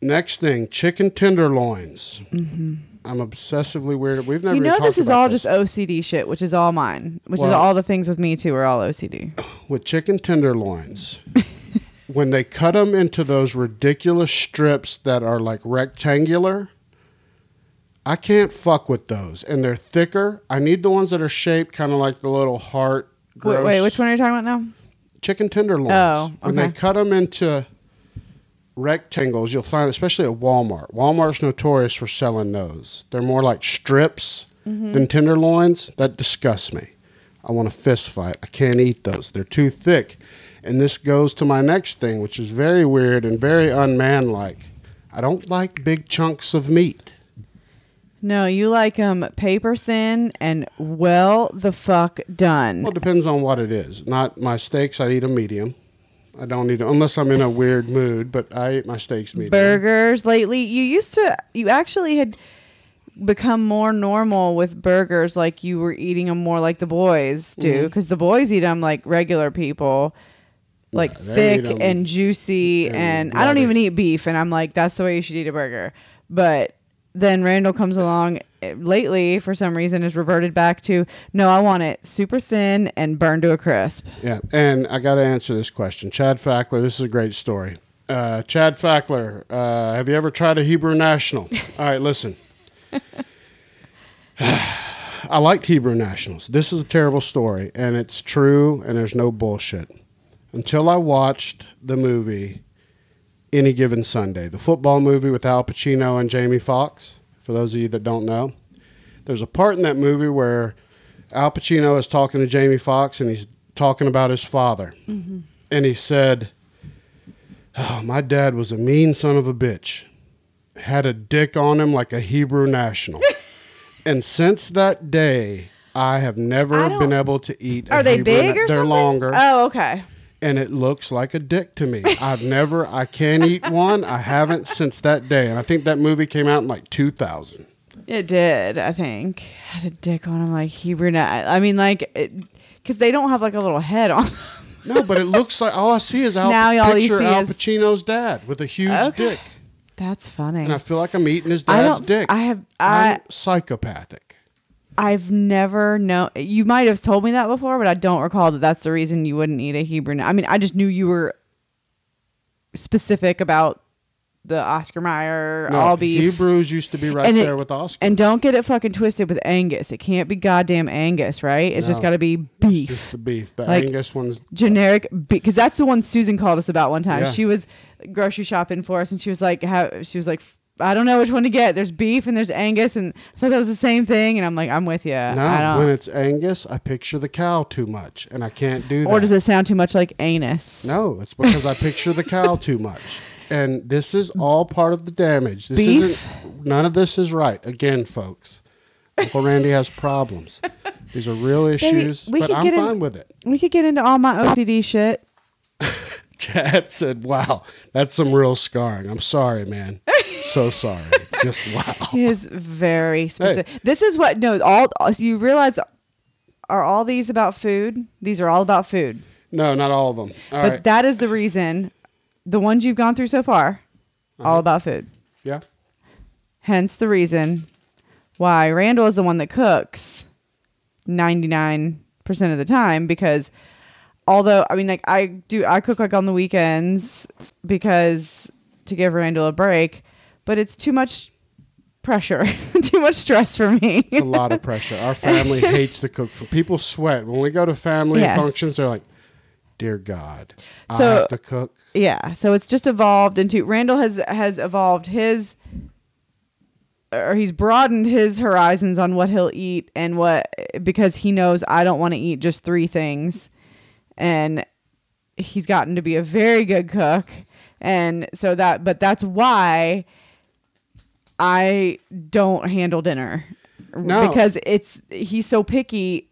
Next thing, chicken tenderloins. I'm obsessively weird. We've never. Mm-hmm. You know this is all this. just OCD shit, which is all mine. Which is all the things with me too are all OCD. with chicken tenderloins. when they cut them into those ridiculous strips that are like rectangular, I can't fuck with those. And they're thicker. I need the ones that are shaped kind of like the little heart. Wait, wait, which one are you talking about now? Chicken tenderloins. Oh, When they cut them into rectangles, you'll find, especially at Walmart. Walmart's notorious for selling those. They're more like strips Mm-hmm. than tenderloins. That disgusts me. I want a fist fight. I can't eat those. They're too thick. And this goes to my next thing, which is very weird and very unmanlike. I don't like big chunks of meat. No, you like them paper thin and well the fuck done. Well, it depends on what it is. Not my steaks, I eat a medium. I don't eat unless I'm in a weird mood, but I eat my steaks medium. burgers lately you used to you actually had become more normal with burgers like you were eating them more like the boys do mm-hmm. because the boys eat them like regular people like Yeah, thick and juicy and and i don't even eat beef and i'm like that's the way you should eat a burger but then randall comes along eh, lately for some reason has reverted back to no i want it super thin and burned to a crisp Yeah, and I got to answer this question. Chad Fackler, this is a great story. Uh, Chad Fackler, uh, have you ever tried a Hebrew National? All right, listen. I liked Hebrew Nationals. This is a terrible story, and it's true, and there's no bullshit. Until I watched the movie Any Given Sunday, the football movie with Al Pacino and Jamie Foxx. For those of you that don't know, there's a part in that movie where Al Pacino is talking to Jamie Foxx and he's talking about his father. Mm-hmm. And he said, Oh, my dad was a mean son of a bitch. Had a dick on him like a Hebrew national. and since that day, I have never been able to eat. are they Hebrew big na- or They're something longer, oh okay and it looks like a dick to me. I've never, I can't eat one. I haven't since that day, and I think that movie came out in like 2000. It did, I think. Had a dick on him like Hebrew. Na- I mean, like, because they don't have like a little head on. them. No, but it looks like all I see is Al, Now all picture Al is- Pacino's dad with a huge Okay. dick, That's funny. and I feel like I'm eating his dad's don't. dick. I have. I. I'm psychopathic. I've never known. You might have told me that before, but I don't recall that that's the reason you wouldn't eat a Hebrew. I mean, I just knew you were specific about the Oscar Mayer No, all beef. Hebrews used to be right And it- there with Oscar. And don't get it fucking twisted with Angus. It can't be goddamn Angus, right? It's just got to be It's beef. just the beef. The Like- Angus one's generic because that's the one Susan called us about one time. Yeah. She was grocery shopping for us, and she was like, "How?" She was like, "I don't know which one to get. There's beef and there's Angus, and I thought that was the same thing." And I'm like, "I'm with you. I no. don't." When it's Angus, I picture the cow too much, and I can't do that. or does it sound too much like anus? No, it's because I picture the cow too much. And this is all part of the damage. This Beef? isn't none of this is right. Again, folks. Uncle Randy has problems. These are real issues, we but I'm in- fine with it. We could get into all my OCD shit. Chad said, "Wow, that's some real scarring." I'm sorry, man. so sorry. Just wow. He is very specific. This is what no all so you realize are all these about food? These are all about food. No, not all of them. All but right. that is the reason the ones you've gone through so far Uh-huh. all about food. yeah. Hence the reason why Randall is the one that cooks 99% of the time because although I mean like I do I cook like on the weekends because to give Randall a break, but it's too much pressure, too much stress for me. It's a lot of pressure. Our family hates to cook. For people sweat when we go to family Yes. functions. They're like, "Dear God, I So- have to cook." Yeah, so it's just evolved into Randall has has evolved his or he's broadened his horizons on what he'll eat and what because he knows I don't want to eat just three things and he's gotten to be a very good cook and so that but that's why I don't handle dinner No. because it's he's so picky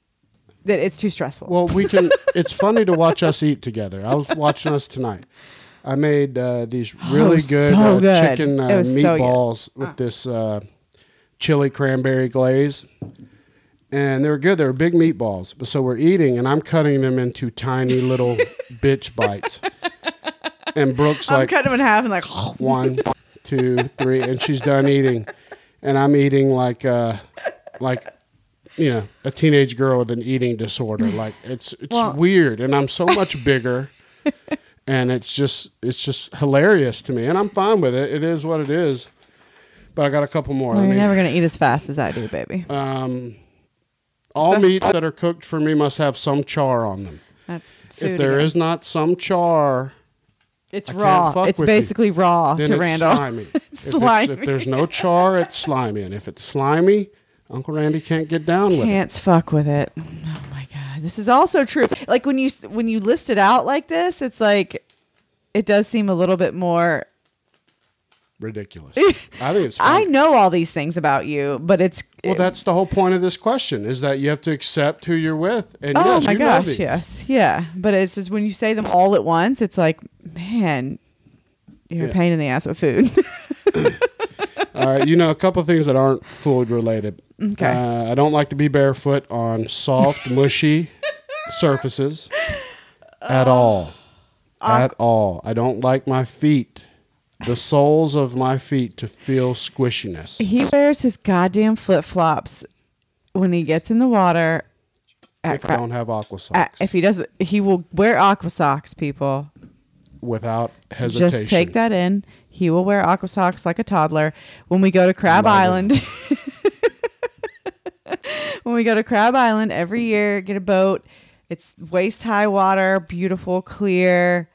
that it's too stressful. Well, we can. it's funny to watch us eat together. I was watching us tonight. I made uh, these really was good, so uh, good. chicken uh, was so meatballs with this uh, chili cranberry glaze, and they were good. They were big meatballs. But so we're eating, and I'm cutting them into tiny little bitch bites. And Brooke's I'm like, cutting him in half and like one, two, three, and she's done eating, and I'm eating like uh, like you know a teenage girl with an eating disorder. Like it's it's Well- weird, and I'm so much bigger, and it's just it's just hilarious to me, and I'm fine with it. It is what it is. But I got a couple more. Well, you're never gonna eat as fast as I do, baby. um, all meats that are cooked for me must have some char on them. That's If there again. is not some char, it's I can't raw. It's with you. basically raw then to it's Randall. slimy. If, it's- if there's no char, it's slimy, and if it's slimy, Uncle Randy can't get down with it. Can't fuck with it. Oh my god, this is also true. Like when you when you list it out like this, it's like it does seem a little bit more. Ridiculous. I think it's. I know all these things about you, but it's Well, that's the whole point of this question: is that you have to accept who you're with. And oh yes, my you gosh, these. yes, yeah. But it's just when you say them all at once, it's like, man, you're Yeah. a pain in the ass with food. All right, you know a couple things that aren't food related. Okay. Uh, I don't like to be barefoot on soft, mushy surfaces at all. At all. I don't like my feet, the soles of my feet, to feel squishiness. he wears his goddamn flip flops when he gets in the water. At If I don't have aqua socks, if he doesn't, he will wear aqua socks. People, without hesitation. just take that in. He will wear aqua socks like a toddler when we go to Crab. Island. when we go to Crab Island every year, get a boat. It's waist high water, beautiful, clear.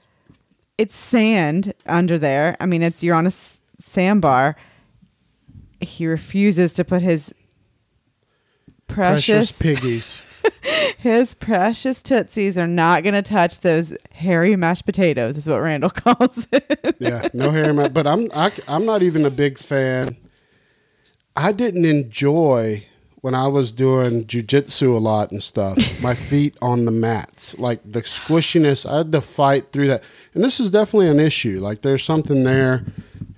It's sand under there. I mean, it's you're on a s- sandbar. He refuses to put his Precious precious, piggies. his precious tootsies are not going to touch those hairy mashed potatoes. Is what Randall calls it. yeah, no hair in my. But I'm I, I'm not even a big fan. I didn't enjoy when I was doing jujitsu a lot and stuff. my feet on the mats, like the squishiness. I had to fight through that, and this is definitely an issue. Like there's something there,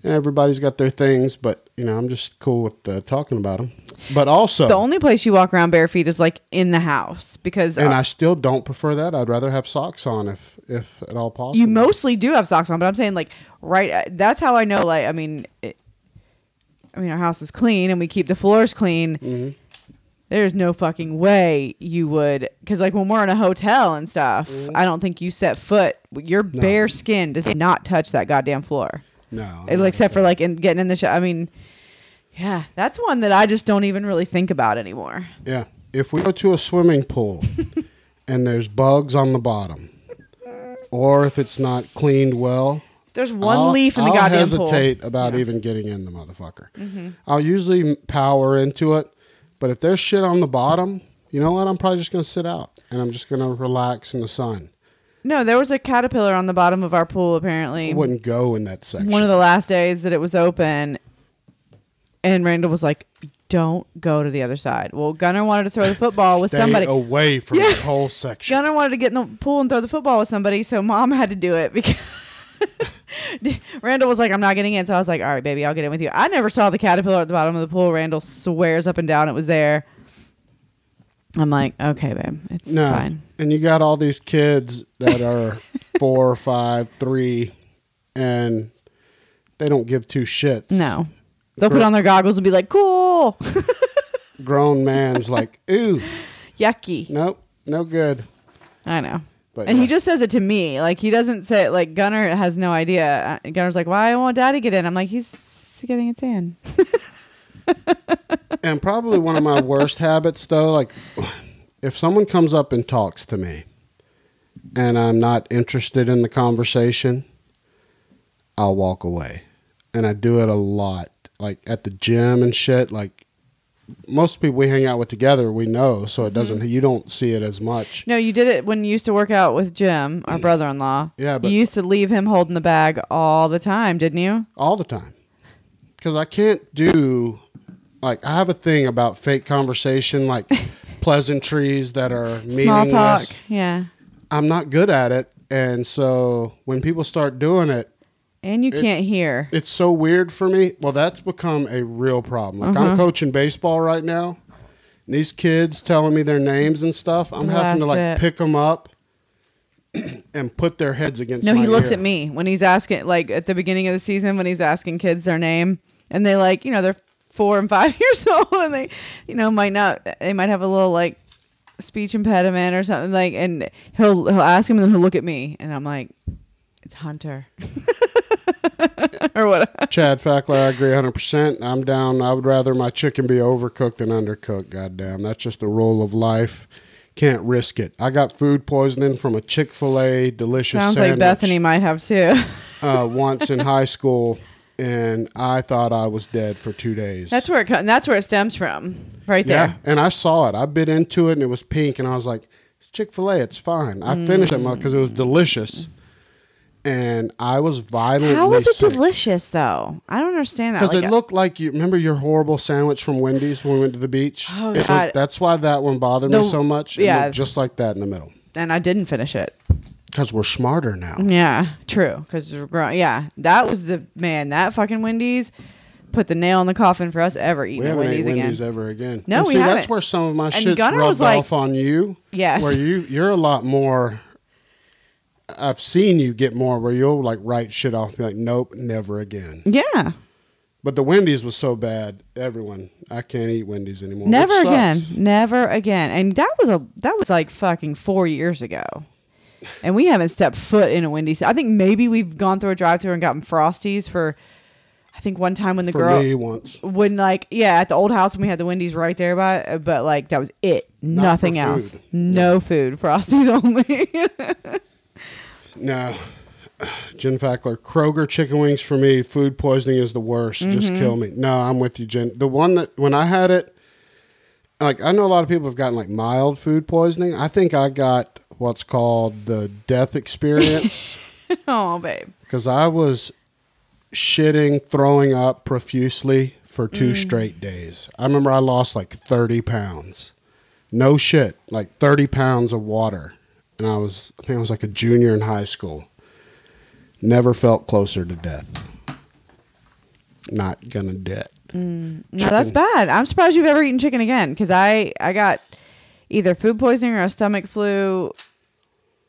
and everybody's got their things, but you know I'm just cool with uh, talking about them. But also, The only place you walk around bare feet is like in the house because and uh, I still don't prefer that. I'd rather have socks on if if at all possible. you mostly do have socks on. But I'm saying like right. uh, That's how I know. Like I mean, it, I mean our house is clean and we keep the floors clean. Mhm. There's no fucking way you would because like when we're in a hotel and stuff, Mm-hmm. I don't think you set foot. Your bare skin does not touch that goddamn floor, no, It- except for like in getting in the shower. I mean. Yeah, that's one that I just don't even really think about anymore. Yeah. If we go to a swimming pool and there's bugs on the bottom, or if it's not cleaned well, There's one I'll- leaf in the I'll goddamn hesitate pool. about Yeah. Mm-hmm. even getting in the motherfucker. I'll usually power into it, but if there's shit on the bottom, you know what? I'm probably just gonna sit out and I'm just gonna relax in the sun. No, there was a caterpillar on the bottom of our pool apparently. I wouldn't go in that section. One of the last days that it was open, and Randall was like, don't go to the other side. Well, Gunner wanted to throw the football with Stay somebody. away from Yeah. the whole section. Gunner wanted to get in the pool and throw the football with somebody, so mom had to do it because Randall was like, I'm not getting in. So I was like, all right, baby, I'll get in with you. I never saw the caterpillar at the bottom of the pool. Randall swears up and down it was there. I'm like, okay, babe, it's No. fine. And you got all these kids that are four, five, three, and they don't give two shits. No. They'll put on their goggles and be like, cool. Grown man's like, ooh, Yucky. nope, no good. I know. But and yeah. he just says it to me. Like he doesn't say like Gunner has no idea. Uh, Gunner's like, "Why won't Daddy get in?" I'm like, "He's getting a tan." And probably one of my worst habits, though, like if someone comes up and talks to me and I'm not interested in the conversation, I'll walk away. And I do it a lot, like at the gym and shit. Like most people we hang out with together, we know, so it doesn't, Mm-hmm. you don't see it as much. No, you did it when you used to work out with Jim, our brother-in-law. Yeah, but- you used to leave him holding the bag all the time, didn't you? all the time because I can't do like I have a thing about fake conversation, like pleasantries that are Small talk. Yeah. I'm not good at it, and so when people start doing it, And you It- can't hear. it's so weird for me. Well, that's become a real problem. Like Uh-huh. I'm coaching baseball right now. And these kids telling me their names and stuff. I'm having to like it. pick them up and put their heads against. No, he looks ear. at me when he's asking, like at the beginning of the season, when he's asking kids their name, and they like, you know, they're four and five years old, and they, you know, might not, they might have a little like speech impediment or something like, and he'll he'll ask him, and then he'll look at me, and I'm like, it's Hunter, or what? Chad Fackler, I agree 100%. I'm down. I would rather my chicken be overcooked than undercooked. Goddamn. That's just a rule of life. Can't risk it. I got food poisoning from a Chick fil A delicious Sounds sandwich like Bethany might have too. uh, once in high school, and I thought I was dead for two days. that's where it co- that's where it stems from, right there. yeah. And I saw it. I bit into it, and it was pink, and I was like, it's Chick fil A. It's fine. I finished it because it was delicious. And I was violently How was it sick. delicious though? I don't understand that. Because Like, it looked like you remember your horrible sandwich from Wendy's when we went to the beach. Oh, It looked- that's why that one bothered The- me so much. It yeah. just like that in the middle. and I didn't finish it. Because we're smarter now. Yeah, true. Because we're growing. Yeah, that was the man. That fucking Wendy's put the nail in the coffin for us ever eating We haven't Wendy's ate again. Ever again. No, and we see, that's haven't. That's where some of my And shit's Gunnar rubbed like- off on you. Yes. Where you you're a lot more. I've seen you get more where you'll like write shit off and be like, nope, never again. Yeah, But the Wendy's was so bad. Everyone, I can't eat Wendy's anymore. never again, never again. And that was a that was like fucking four years ago, and we haven't stepped foot in a Wendy's. I think maybe we've gone through a drive-through and gotten frosties for. I think one time when the For girl me once. when like yeah at the old house when we had the Wendy's right there by but like that was it Not nothing else food. no food frosties only No. Jen Fackler, Kroger chicken wings for me. Food poisoning is the worst. Just Mm-hmm. kill me. No, I'm with you, Jen. The one that when I had it, like I know a lot of people have gotten like mild food poisoning. I think I got what's called the death experience oh babe because I was shitting, throwing up profusely for two Mm. straight days. I remember I lost like 30 pounds. No shit, like 30 pounds of water. And I was, I think I was like a junior in high school. Never felt closer to death. Not gonna debt. no that's bad i'm surprised you've ever eaten chicken again because i i got either food poisoning or a stomach flu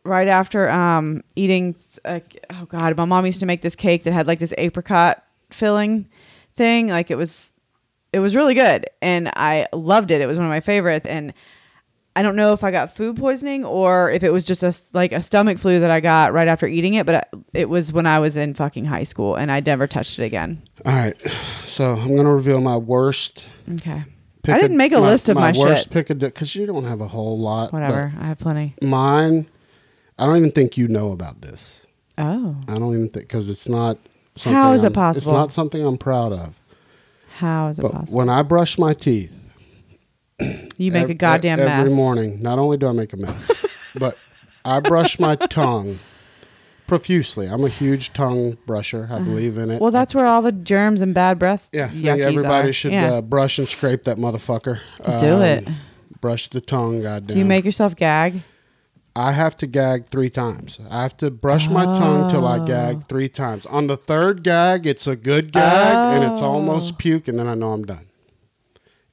right after um eating uh, oh god my mom used to make this cake that had like this apricot filling thing like it was it was really good and i loved it it was one of my favorites and i don't know if i got food poisoning or if it was just a like a stomach flu that i got right after eating it but it was when i was in fucking high school and i never touched it again All right, so I'm gonna reveal my worst. okay pick I didn't make a list of my worst shit. pick a because you don't have a whole lot. whatever i have plenty Mine, I don't even think you know about this. oh I don't even think because it's not. Something How is it I'm- possible? It's not something I'm proud of. how is it But possible when I brush my teeth, you make ev- a goddamn e- mess every morning. Not only do I make a mess, but I brush my tongue profusely. I'm a huge tongue brusher. I believe in it. Uh-huh. Well, that's where all the germs and bad breath. yeah. Everybody are. should Yeah. uh, brush and scrape that motherfucker. Do Um, it. Brush the tongue. Goddamn. Do you make yourself gag? I have to gag three times. I have to brush my tongue till I Oh. gag three times. On the third gag, it's a good gag, and it's Oh. almost puke, and then I know I'm done.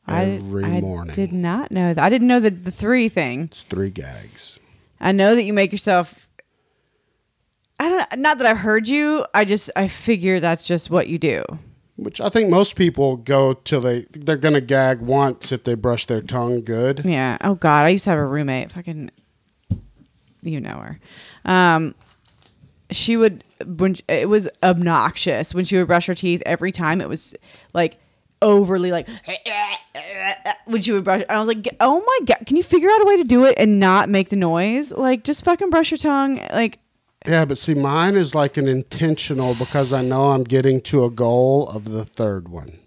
Every I, morning. I did not know that. I didn't know the the three thing. It's three gags. I know that you make yourself. I don't. Not that I've heard you. I just I figure that's just what you do. Which I think most people go till they they're gonna gag once if they brush their tongue good. Yeah. Oh God, I used to have a roommate. Fucking, you know her. Um, she would when she- it was obnoxious when she would brush her teeth. Every time it was like overly like when she would brush. And I was like, oh my God, can you figure out a way to do it and not make the noise? Like, just fucking brush your tongue. Like, Yeah, but see, mine is like an intentional because I know I'm getting to a goal of the third one.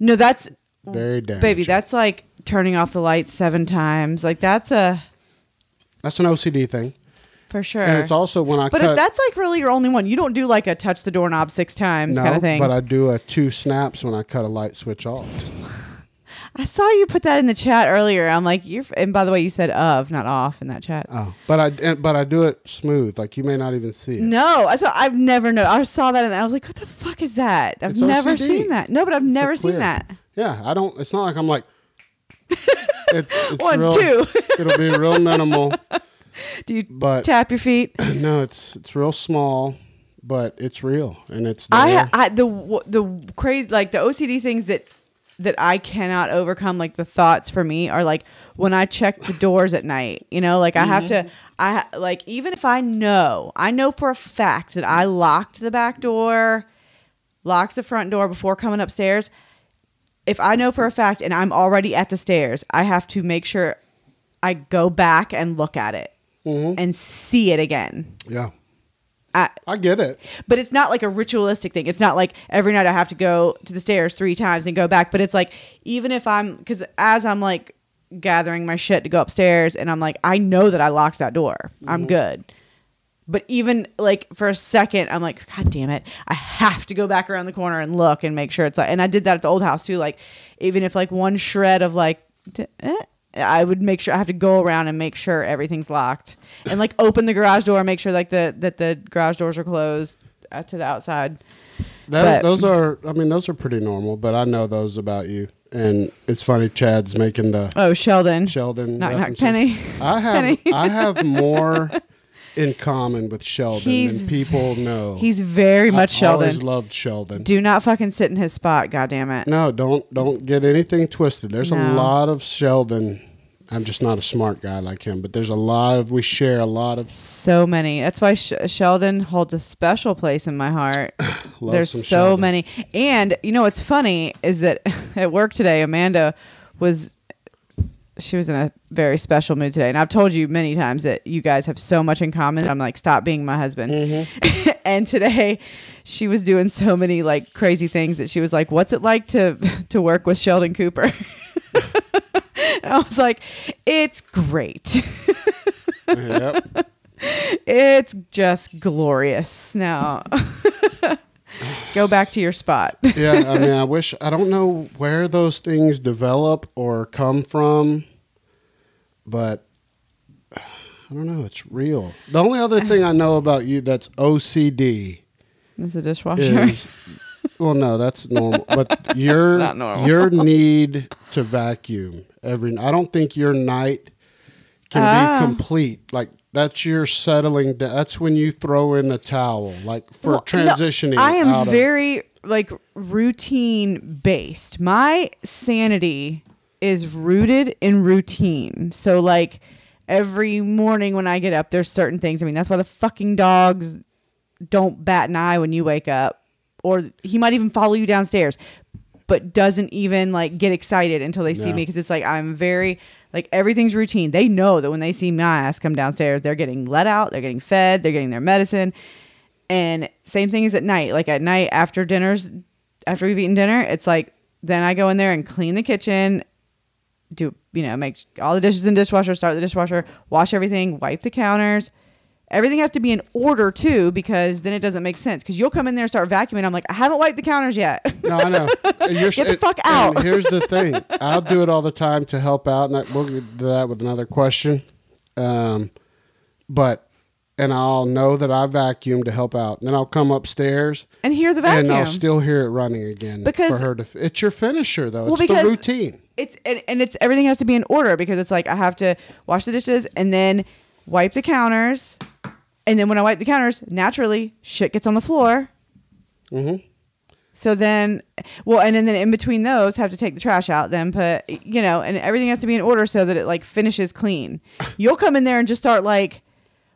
no, that's Very damaging. baby. That's like turning off the lights seven times. Like, that's a That's an OCD thing, for sure. and it's also when I But cut. if that's like really your only one, you don't do like a touch the doorknob six times no, kind of thing. but I do a two snaps when I cut a light switch off. I saw you put that in the chat earlier. I'm like, you're. And by the way, you said of, not off, in that chat. Oh, but I and- but I do it smooth. Like you may not even see it. No, I saw. I've never know. I saw that and I was like, what the fuck is that? I've It's never OCD. seen that. No, but I've It's never seen that. Yeah, I don't. It's not like I'm like. It's, it's One, real, two. it'll be real minimal, Do you but tap your feet? no, it's it's real small, but it's real and it's there. I, I the the crazy like the OCD things that that I cannot overcome like the thoughts for me are like when I check the doors at night you know like I have to mm-hmm. I like even if I know I know for a fact that I locked the back door locked the front door before coming upstairs if I know for a fact and I'm already at the stairs I have to make sure I go back and look at it Mhm. and see it again yeah, I, I get it. but it's not like a ritualistic thing. It's not like every night I have to go to the stairs three times and go back. But it's like even if I'm because as I'm like gathering my shit to go upstairs and I'm like I know that I locked that door. I'm good. But even like for a second, I'm like, God damn it! I have to go back around the corner and look and make sure it's like. And I did that at the old house too. Like even if like one shred of like. eh, I would make sure I have to go around and make sure everything's locked, and like open the garage door, make sure like the that the garage doors are closed uh, to the outside. That, But- those are, I mean, those are pretty normal. But I know those about you, and it's funny. Chad's making the Oh, Sheldon, Sheldon. knock, references. Penny. I have Penny. I have more in common with Sheldon He's than people know. He's very much always Sheldon. loved Sheldon. Do not fucking sit in his spot. God damn it. no, don't don't get anything twisted. There's a No. lot of Sheldon. I'm just not a smart guy like him, but there's a lot of we share a lot of So many. That's why Sh- Sheldon holds a special place in my heart. love There's some so Sheldon. many. And you know what's funny is that at work today, Amanda was she was in a very special mood today. And I've told you many times that you guys have so much in common. I'm like, stop being my husband. Mm-hmm. and today she was doing so many like crazy things that she was like, What's it like to to work with Sheldon Cooper? and I was like, It's great. yep. It's just glorious. Now, go back to your spot. Yeah, I mean, I wish I don't know where those things develop or come from, but I don't know. It's real. The only other thing I know about you that's OCD It's a dishwasher. is well, no, that's normal. But your normal. your need to vacuum every. I don't think your night can Ah. be complete. Like that's your settling. da- That's when you throw in the towel, like for Well, no, transitioning. I am out of- very like routine based. My sanity is rooted in routine. So like every morning when I get up, there's certain things. I mean, that's why the fucking dogs don't bat an eye when you wake up, or he might even follow you downstairs, but doesn't even like get excited until they see No. me because it's like I'm very like everything's routine. They know that when they see my ass come downstairs, they're getting let out, they're getting fed, they're getting their medicine. And same thing is at night. Like at night after dinners, after we've eaten dinner, it's like then I go in there and clean the kitchen, do you know make all the dishes in the dishwasher, start the dishwasher, wash everything, wipe the counters, everything has to be in order too, because then it doesn't make sense. Because you'll come in there and start vacuuming. I'm like, I haven't wiped the counters yet. No, I know. And you're- Get the and- fuck and out. here's the thing: I'll do it all the time to help out, and I, we'll get to that with another question. Um, but and I'll know that I vacuumed to help out, and then I'll come upstairs and hear the vacuum. and I'll still hear it running again Because- for her to. It's your finisher though. Well, It's the because- routine. it's and, and it's everything has to be in order because it's like I have to wash the dishes and then wipe the counters, and then when I wipe the counters, naturally shit gets on the floor. hmm So then, well, and then, then in between those, have to take the trash out. Then put, you know, and everything has to be in order so that it like finishes clean. You'll come in there and just start like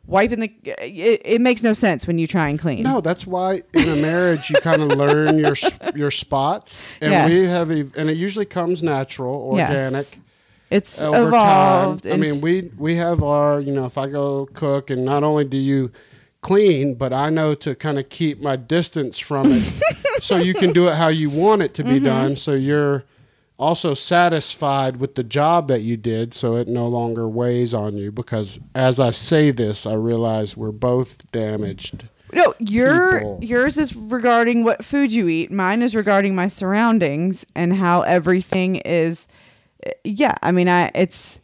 wiping the. It, it makes no sense when you try and clean. No, that's why in a marriage you kind of learn your your spots, and we have, and it usually comes natural, Yes. It's over evolved. time. I mean, we we have our, you know, if I go cook, and not only do you clean, but I know to kind of keep my distance from it, so you can do it how you want it to Mm-hmm. be done. So you're also satisfied with the job that you did, so it no longer weighs on you. Because as I say this, I realize we're both damaged. No, your people. yours is regarding what food you eat. Mine is regarding my surroundings and how everything is. Yeah, I mean, I it's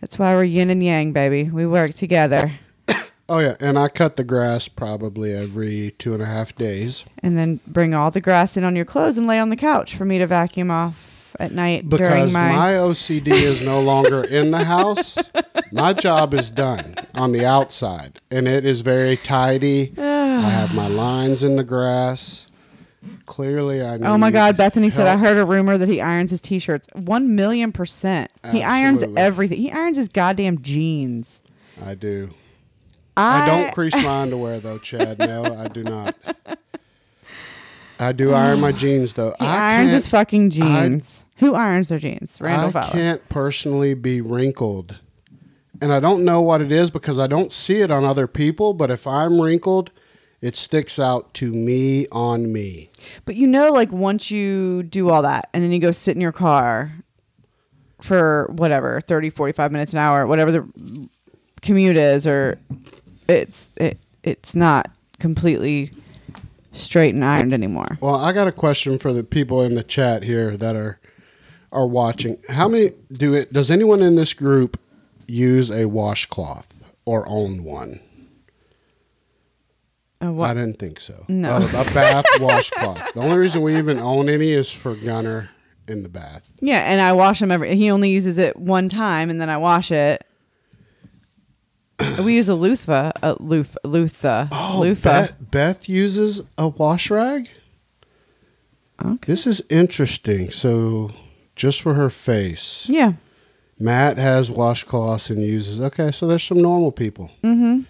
that's why we're yin and yang, baby. We work together, Oh yeah, and I cut the grass probably every two and a half days and then bring all the grass in on your clothes and lay on the couch for me to vacuum off at night during because my. my OCD is no longer in the house. My job is done on the outside, and it is very tidy. I have my lines in the grass. Clearly, I. Oh my God! Bethany said I heard a rumor that he irons his t-shirts. One million percent. He irons everything. He irons his goddamn jeans. I do. I, I don't crease my underwear though, Chad. No, I do not. I do iron my jeans though. He I irons his fucking jeans. Who irons their jeans? Randall I Fowler. can't personally be wrinkled. And I don't know what it is because I don't see it on other people, but if I'm wrinkled, it sticks out to me on me. But you know, like once you do all that and then you go sit in your car for whatever, 30, 45 minutes, an hour, whatever the commute is, or it's it, it's not completely straight and ironed anymore. Well, I got a question for the people in the chat here that are are watching. How many do it does anyone in this group use a washcloth or own one? Uh, I didn't think so. No. A, a bath washcloth. The only reason we even own any is for Gunner in the bath. Yeah, and I wash him every. He only uses it one time, and then I wash it. we use a loofah, a loof, loofah, Oh, loofah. Beth, Beth uses a wash rag. Okay. This is interesting. So, just for her face, Yeah. Matt has washcloths and uses. Okay, so there's some normal people. Mm-hmm.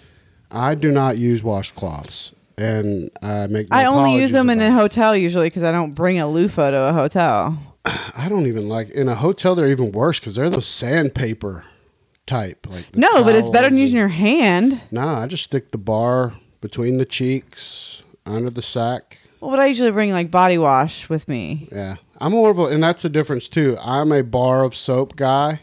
I do not use washcloths, and I make. No I only use them in a hotel usually because I don't bring a loofah to a hotel. I don't even like in a hotel. They're even worse because they're those sandpaper type. Like No, but it's better than using your hand. Nah, I just stick the bar between the cheeks, under the sack. Well, but I usually bring like body wash with me. Yeah, I'm more of a, and that's the difference too. I'm a bar of soap guy.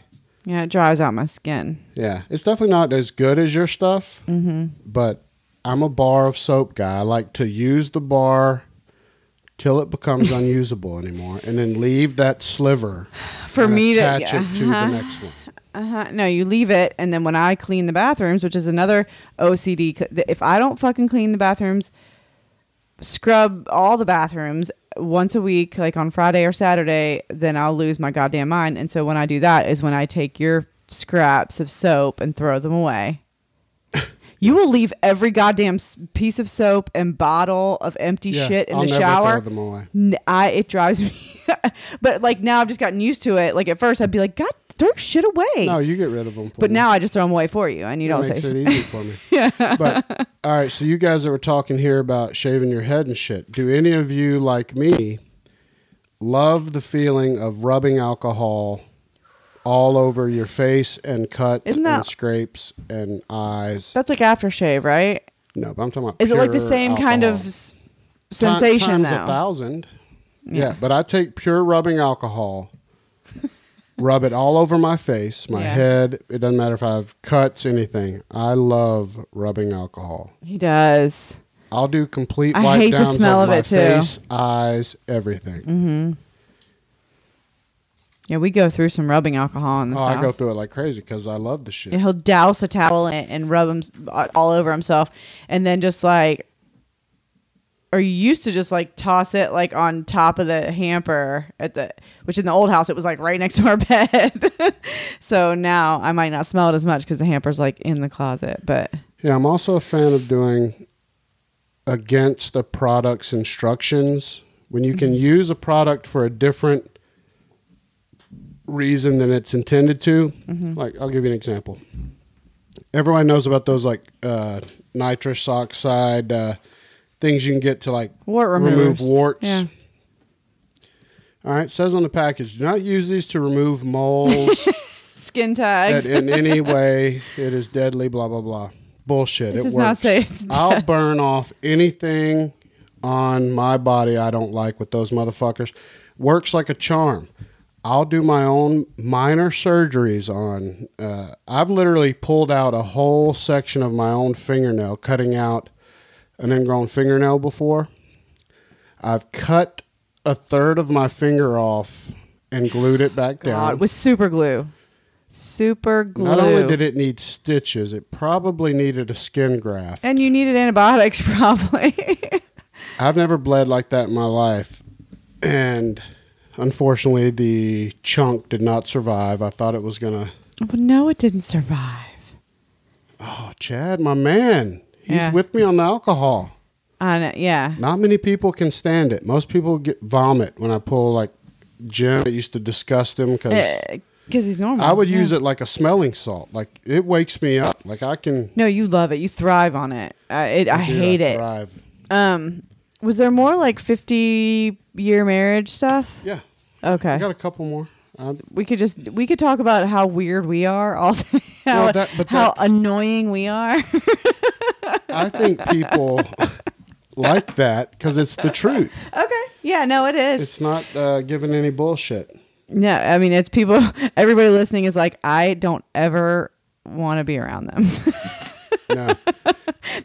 Yeah, it dries out my skin. Yeah, it's definitely not as good as your stuff, Mm-hmm. but I'm a bar of soap guy. I like to use the bar till it becomes unusable anymore, and then leave that sliver For me to attach yeah, it to uh-huh. the next one. Uh-huh. No, you leave it, and then when I clean the bathrooms, which is another OCD, if I don't fucking clean the bathrooms, scrub all the bathrooms once a week, like on Friday or Saturday, then I'll lose my goddamn mind. And so when I do that is when I take your scraps of soap and throw them away. You will leave every goddamn piece of soap and bottle of empty Yeah, shit in I'll the shower. Throw them away. I it drives me, but like now I've just gotten used to it. Like at first I'd be like, God, throw shit away. No, you get rid of them. But me. now I just throw them away for you, and you that don't makes say. it easy for me. yeah. But all right, so you guys that were talking here about shaving your head and shit, do any of you like me love the feeling of rubbing alcohol all over your face and cuts that- and scrapes and eyes? That's like aftershave, right? No, but I'm talking about. Is it like the same kind of alcohol. s- Ti- sensation times a though? thousand. Yeah. Yeah. but I take pure rubbing alcohol Rub it all over my face, my Yeah. head. It doesn't matter if I have cuts, anything. I love rubbing alcohol. He does. I'll do complete I wipe hate the smell of my it, too. Face, eyes, everything. Mm-hmm. Yeah, we go through some rubbing alcohol in this Oh, house. I go through it like crazy because I love the shit. Yeah, he'll douse a towel in it and rub him all over himself, and then just like, or you used to just like toss it like on top of the hamper at the, which in the old house it was like right next to our bed. so now I might not smell it as much because the hamper's like in the closet. But Yeah, I'm also a fan of doing against the product's instructions. When you Mm-hmm. can use a product for a different reason than it's intended to. Mm-hmm. Like, I'll give you an example. Everyone knows about those like uh, nitrous oxide uh, things you can get to like wart remove warts. Yeah. All right, says on the package, do not use these to remove moles Skin that tags. in any way it is deadly, blah, blah, blah. Bullshit. It It, does works. not say it's I'll burn off anything on my body I don't like with those motherfuckers. Works like a charm. I'll do my own minor surgeries on. Uh, I've literally pulled out a whole section of my own fingernail, cutting out an ingrown fingernail before. I've cut a third of my finger off and glued it back down. God, with super glue. Super glue. Not only did it need stitches, it probably needed a skin graft. and you needed antibiotics probably. I've never bled like that in my life. And unfortunately, the chunk did not survive. I thought it was going to. but no, it didn't survive. Oh, Chad, my man. He's Yeah. with me on the alcohol. I know, yeah. Not many people can stand it. Most people get vomit when I pull, like, Jim. It used to disgust him because Because he's normal. I would yeah. use it like a smelling salt. Like, it wakes me up. Like, I can. No, you love it. You thrive on it. Uh, it I do, hate it. thrive. Um, was there more like fifty year marriage stuff? Yeah. Okay, I got a couple more. Um, we could just we could talk about how weird we are. Also, how Well, that- but how annoying we are. I think people like that because it's the truth. okay, yeah, no, it is. It's not uh, giving any bullshit. Yeah, I mean, it's people. Everybody listening is like, I don't ever want to be around them. No.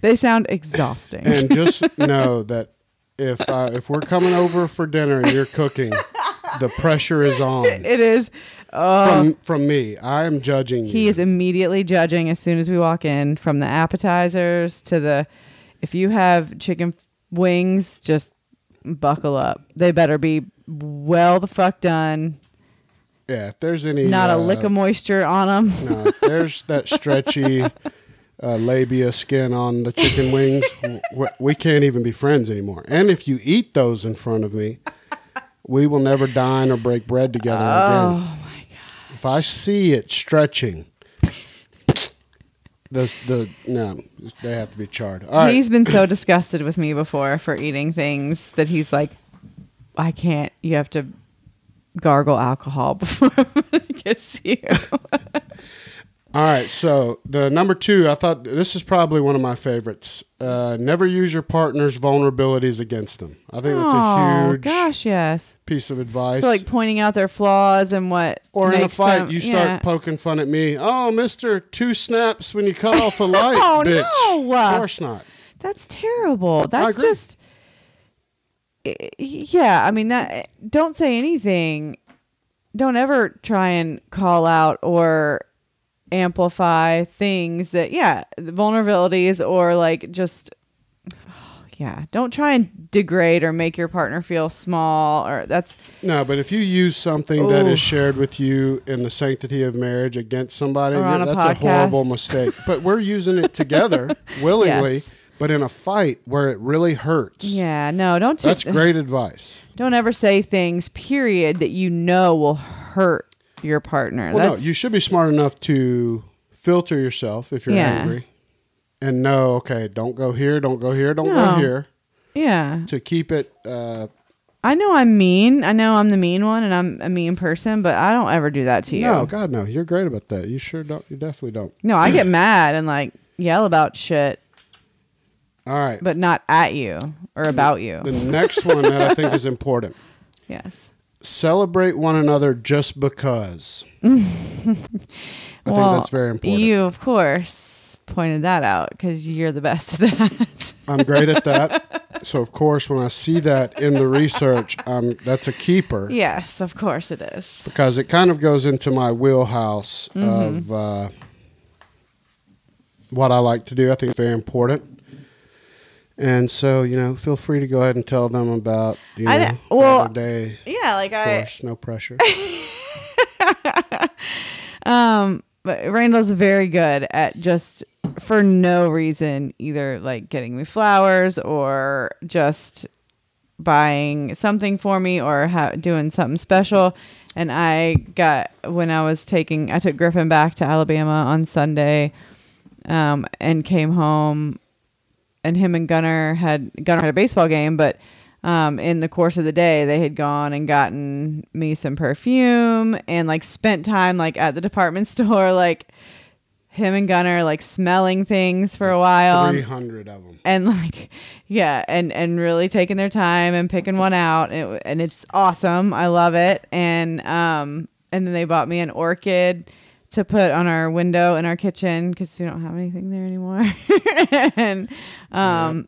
they sound exhausting. and just know that if uh, if we're coming over for dinner and you're cooking, the pressure is on it is. Oh, from from me. I am judging you. He is immediately judging as soon as we walk in, from the appetizers to the. If you have chicken wings, just buckle up. They better be well the fuck done. yeah. If there's any Not a uh, lick of moisture on them. No, there's that stretchy uh, labia skin on the chicken wings. w- we can't even be friends anymore. And if you eat those in front of me, we will never dine or break bread together Oh again. If I see it stretching, the the no, they have to be charred. All right. He's been so disgusted with me before for eating things that he's like, I can't. You have to gargle alcohol before I kiss you. All right, so the number two, I thought this is probably one of my favorites. Uh, never use your partner's vulnerabilities against them. I think that's a huge gosh, yes. piece of advice. So like pointing out their flaws and what or in a makes fight, them- you start yeah. poking fun at me. Oh, Mister, two snaps when you cut off a light, Oh, bitch. no. Of course not. That's terrible. That's agree. just I- yeah. I mean that. Don't say anything. Don't ever try and call out or amplify things that yeah vulnerabilities or like just yeah don't try and degrade or make your partner feel small or that's No, but if you use something that is shared with you in the sanctity of marriage against somebody, a that's a horrible mistake. But we're using it together willingly. Yes. But in a fight where it really hurts, yeah no don't t- that's great advice. don't ever say things period that you know will hurt your partner Well, no, you should be smart enough to filter yourself if you're Yeah. angry, and know, okay, don't go here, don't go here, don't No. go here, yeah to keep it. Uh, I know I'm mean. I know I'm the mean one and I'm a mean person, but I don't ever do that to you. no, God, no, you're great about that. You sure don't. You definitely don't. No, I get mad and like yell about shit, All right, but not at you or about you. the next one that I think is important: yes. Celebrate one another just because. I think that's very important. You, of course, pointed that out because you're the best at that. I'm great at that. So of course, when I see that in the research, um, that's a keeper yes, of course it is. because it kind of goes into my wheelhouse Mm-hmm. of uh, what I like to do. I think it's very important. And so, you know, feel free to go ahead and tell them about, you know, I the well, other day. Yeah, like Of I, course, no pressure. um, but Randall's very good at just for no reason either like getting me flowers or just buying something for me or ha- doing something special. And I got when I was taking I took Griffin back to Alabama on Sunday, um, and came home, and him and Gunner had Gunner had a baseball game, but um, in the course of the day they had gone and gotten me some perfume and like spent time like at the department store like him and Gunner like smelling things for a while. Three hundred of them. and like yeah and and really taking their time and picking one out. And, it, and it's awesome. I love it. And um and then they bought me an orchid to put on our window in our kitchen because we don't have anything there anymore and um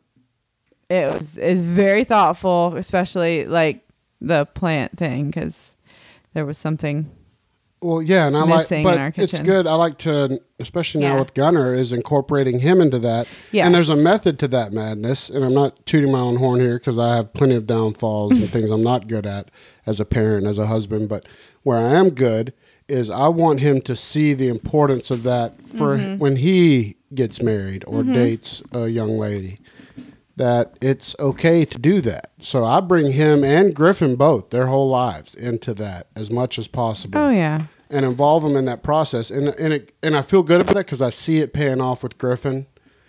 it was is very thoughtful especially like the plant thing because there was something Well, yeah, and I like, but it's good. I like to, especially now Yeah. with Gunner, is incorporating him into that. Yes. And there's a method to that madness. And I'm not tooting my own horn here because I have plenty of downfalls and things I'm not good at as a parent, as a husband. But where I am good is I want him to see the importance of that for Mm-hmm. when he gets married or dates a young lady. That it's okay to do that. So I bring him and Griffin both, their whole lives, into that as much as possible oh yeah and involve them in that process. And and it, and I feel good about it because I see it paying off with Griffin,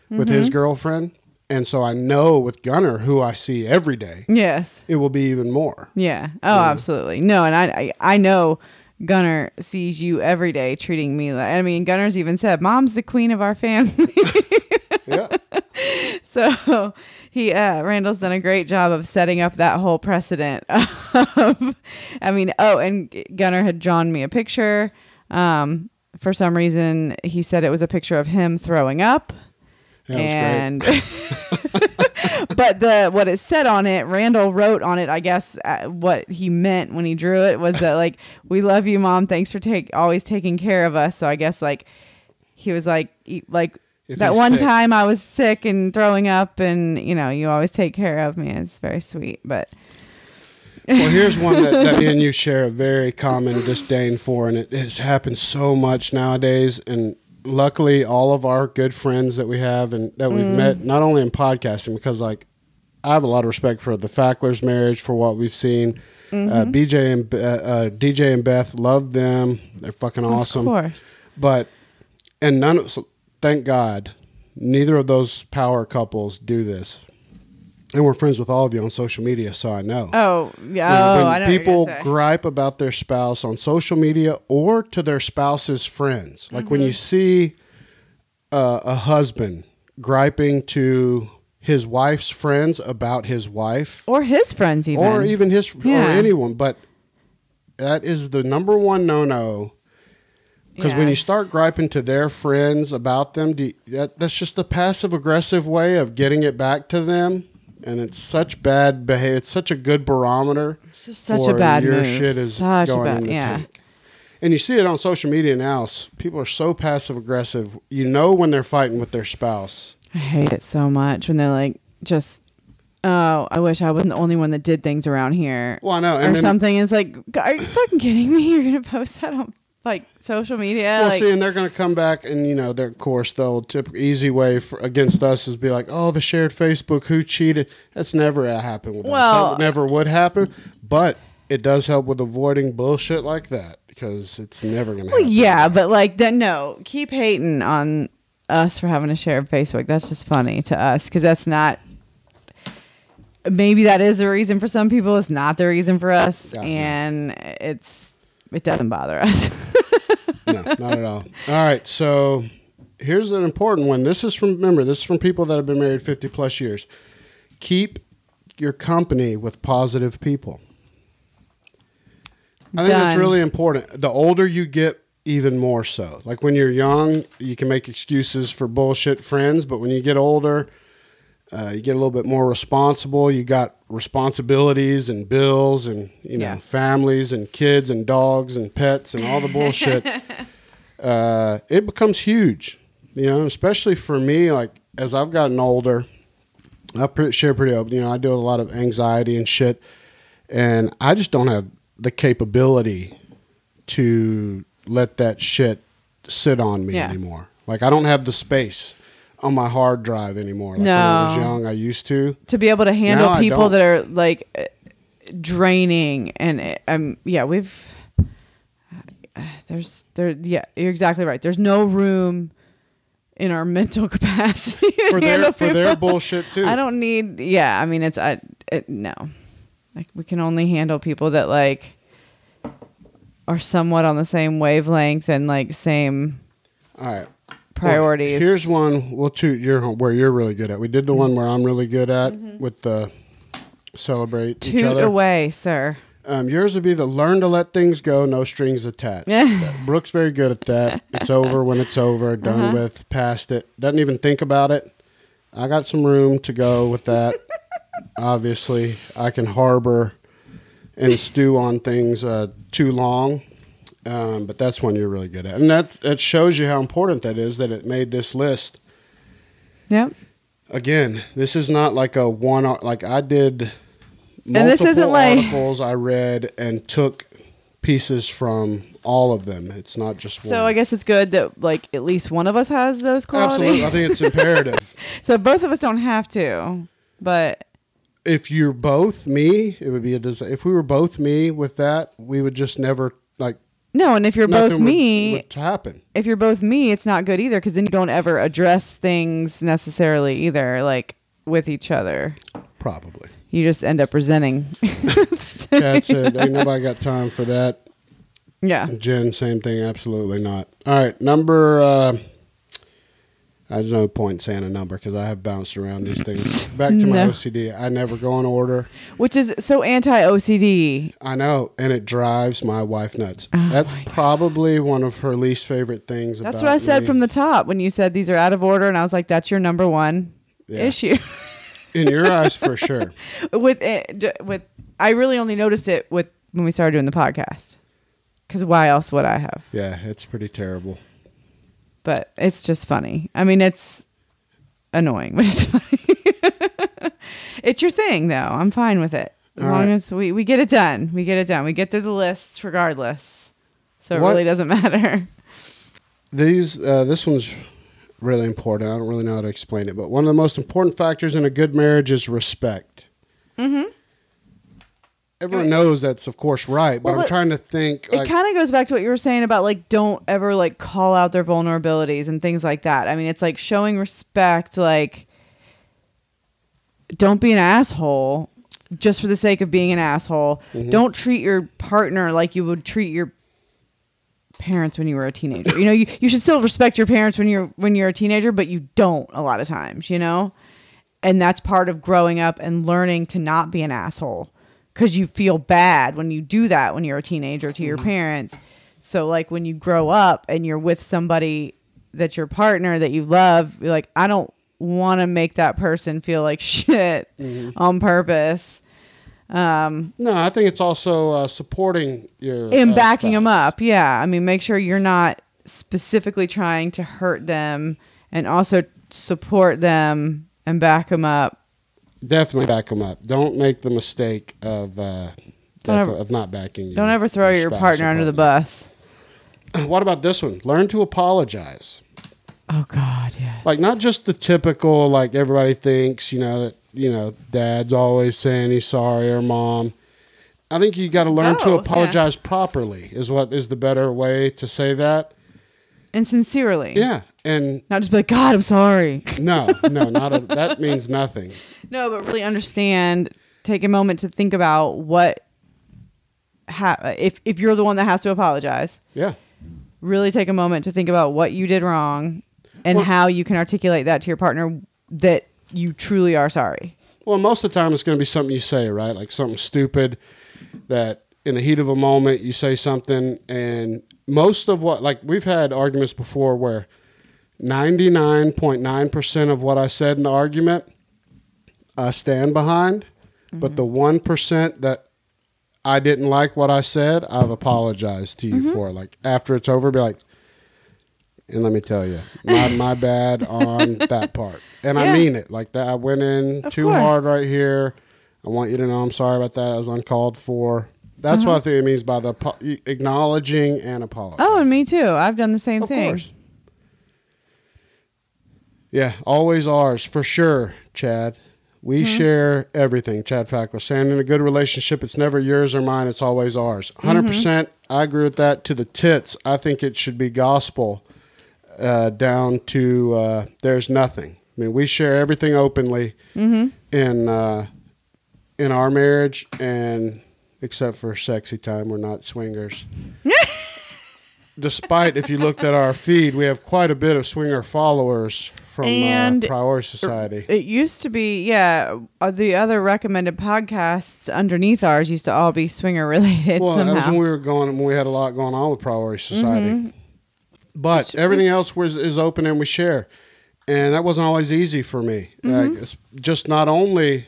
with his girlfriend, and so I know with Gunner, who I see every day, yes it will be even more. Yeah. Oh, absolutely. No, and I, I I know Gunner sees you every day treating me like I mean Gunner's even said, Mom's the queen of our family. Yeah, so he uh Randall's done a great job of setting up that whole precedent of I mean, oh, and Gunner had drawn me a picture. Um for some reason he said it was a picture of him throwing up. Yeah, and but the what it said on it randall wrote on it i guess uh, what he meant when he drew it was that like we love you mom thanks for take always taking care of us so i guess like he was like he- like If that one sick. time i was sick and throwing up and you know you always take care of me it's very sweet but well, here's one that, that me and you share a very common disdain for, and it has happened so much nowadays. And luckily, all of our good friends that we have and that we've met, not only in podcasting, because like I have a lot of respect for the Facklers' marriage, for what we've seen. Uh, BJ and uh, uh, DJ and Beth love them; they're fucking awesome. of course But and none of so thank God, neither of those power couples do this. And we're friends with all of you on social media, so I know oh yeah when, oh when i know what you're people gripe about their spouse on social media or to their spouse's friends, like when you Mm-hmm. see uh, a husband griping to his wife's friends about his wife, or his friends even or even his or Yeah. anyone, but that is the number one no no. Because when you start griping to their friends about them, do you- that, that's just the passive aggressive way of getting it back to them, and it's such bad behavior. It's such a good barometer. It's just such for a bad your move. shit is Such going bad- in the yeah. tank. And you see it on social media now. People are so passive aggressive. You know when they're fighting with their spouse. I hate it so much when they're like, just, oh, I wish I wasn't the only one that did things around here. Well, I know. or then, something. It's like, are you fucking kidding me? You're going to post that on like social media? Well, like, see, and they're going to come back, and you know, their of course, they'll tip easy way for, against us is be like, "Oh, the shared Facebook, who cheated?" That's never happened with Well- us. That never would happen, but it does help with avoiding bullshit like that because it's never going to. well, happen. yeah, but like, then no, keep hating on us for having a shared Facebook. That's just funny to us because that's not. Maybe that is the reason for some people. It's not the reason for us, Got me. and it's it doesn't bother us. no, not at all. All right, so here's an important one. This is from remember, this is from people that have been married 50 plus years. Keep your company with positive people. I think that's really important. The older you get, even more so. Like when you're young, you can make excuses for bullshit friends, but when you get older, uh, you get a little bit more responsible. You got responsibilities and bills and you know Yeah. families and kids and dogs and pets and all the bullshit. uh, it becomes huge, you know. Especially for me, like as I've gotten older, I pre- share pretty open. You know, I do a lot of anxiety and shit, and I just don't have the capability to let that shit sit on me Yeah. anymore. Like I don't have the space on my hard drive anymore. Like when I was young, I used to. to be able to handle Now people that are like uh, draining and uh, um yeah we've uh, there's there yeah you're exactly right there's no room in our mental capacity For their for their bullshit too. I don't need yeah I mean it's I it, no like we can only handle people that like are somewhat on the same wavelength and like same All right. Priorities Well, here's one we'll toot your home where you're really good at. We did the one where I'm really good at with the celebrate each Mm-hmm. toot other. away sir Um, yours would be the learn to let things go, no strings attached. Brooke's very good at that. It's over when it's over, done Uh-huh. with, past it. Doesn't even think about it. I got some room to go with that. Obviously, I can harbor and stew on things uh, too long, um, but that's one you're really good at, and that that shows you how important that is. That it made this list. yep Again, this is not like a one. Like I did. And this isn't multiple like- articles I read and took pieces from all of them. It's not just one. So I guess it's good that like at least one of us has those qualities. absolutely. I think it's imperative. so both of us don't have to, but if you're both me, it would be a disaster. If we were both me with that, we would just never like. No. And if you're both nothing would- me, would happen. if you're both me, it's not good either because then you don't ever address things necessarily either, like with each other. Probably. You just end up resenting. That's it. Ain't nobody got time for that. yeah. Jen, same thing. Absolutely not. All right, number. Uh, there's no point saying a number because I have bounced around these things. Back to my No. OCD. I never go in order. Which is so anti OCD. I know, and it drives my wife nuts. Oh That's probably one of her least favorite things. That's about what I said me. from the top when you said these are out of order, and I was like, "That's your number one Yeah. issue." in your eyes for sure. with eh, it, j- with I really only noticed it with when we started doing the podcast. Because why else would I have? Yeah, it's pretty terrible. But it's just funny. I mean, it's annoying, but it's funny. it's your thing, though. I'm fine with it as All long right. as we we get it done. We get it done. We get through the lists regardless. So it What- really doesn't matter. These uh, this one's really important. I don't really know how to explain it, but one of the most important factors in a good marriage is respect. Mm-hmm. Everyone knows that's of course right, but Well, I'm trying to think. it Like, kind of goes back to what you were saying about like don't ever like call out their vulnerabilities and things like that. I mean, it's like showing respect like don't be an asshole just for the sake of being an asshole. Mm-hmm. Don't treat your partner like you would treat your parents when you were a teenager. You know, you, you should still respect your parents when you're when you're a teenager, but you don't a lot of times, you know? And that's part of growing up and learning to not be an asshole cuz you feel bad when you do that when you're a teenager to your parents. So like when you grow up and you're with somebody that's your partner that you love, you're like I don't want to make that person feel like shit on purpose. Um no, I think it's also uh, supporting your and uh, backing them spouse. up. Yeah, I mean, make sure you're not specifically trying to hurt them, and also support them and back them up. Definitely back them up. Don't make the mistake of uh, ever- of not backing you. Don't ever throw your spouse partner or under the bus. What about this one? Learn to apologize. Oh God, yeah. like not just the typical like everybody thinks you know that you know dad's always saying he's sorry or mom i think you got to learn to both, yeah. apologize properly is what is the better way to say that And sincerely. yeah and Not just be like, God, I'm sorry. no no not a, that means nothing No, but really understand. Take a moment to think about what. Ha- if if you're the one that has to apologize, yeah really take a moment to think about what you did wrong, and Well- how you can articulate that to your partner that you truly are sorry. well most of the time it's going to be something you say right like something stupid that in the heat of a moment, you say something, and most of what, like, we've had arguments before where 99.9% of what I said in the argument, I stand behind, but the 1% that I didn't like what I said, I've apologized to you Mm-hmm. for. Like, after it's over, be like, and let me tell you, my, my bad on that part. And I mean it. Like that, I went in Of too course. hard right here. I want you to know I'm sorry about that. I was uncalled for. That's Mm-hmm. what I think it means by the apo- acknowledging and apologizing. Oh, and me too. I've done the same of thing. course. Yeah, always ours for sure, Chad. We Mm-hmm. share everything, Chad Fackler. Saying in a good relationship, it's never yours or mine, it's always ours. 100%, Mm-hmm. I agree with that to the tits. I think it should be gospel uh, down to uh, there's nothing. I mean, we share everything openly Mm-hmm. in, uh, in our marriage, and except for sexy time, we're not swingers. Despite if you looked at our feed, we have quite a bit of swinger followers from And- uh, Priority Society. It used to be, yeah. uh, The other recommended podcasts underneath ours used to all be swinger related Well, that was when we were going. When we had a lot going on with Priority Society. But Which everything was- else was is open and we share, and that wasn't always easy for me. Like, it's just not only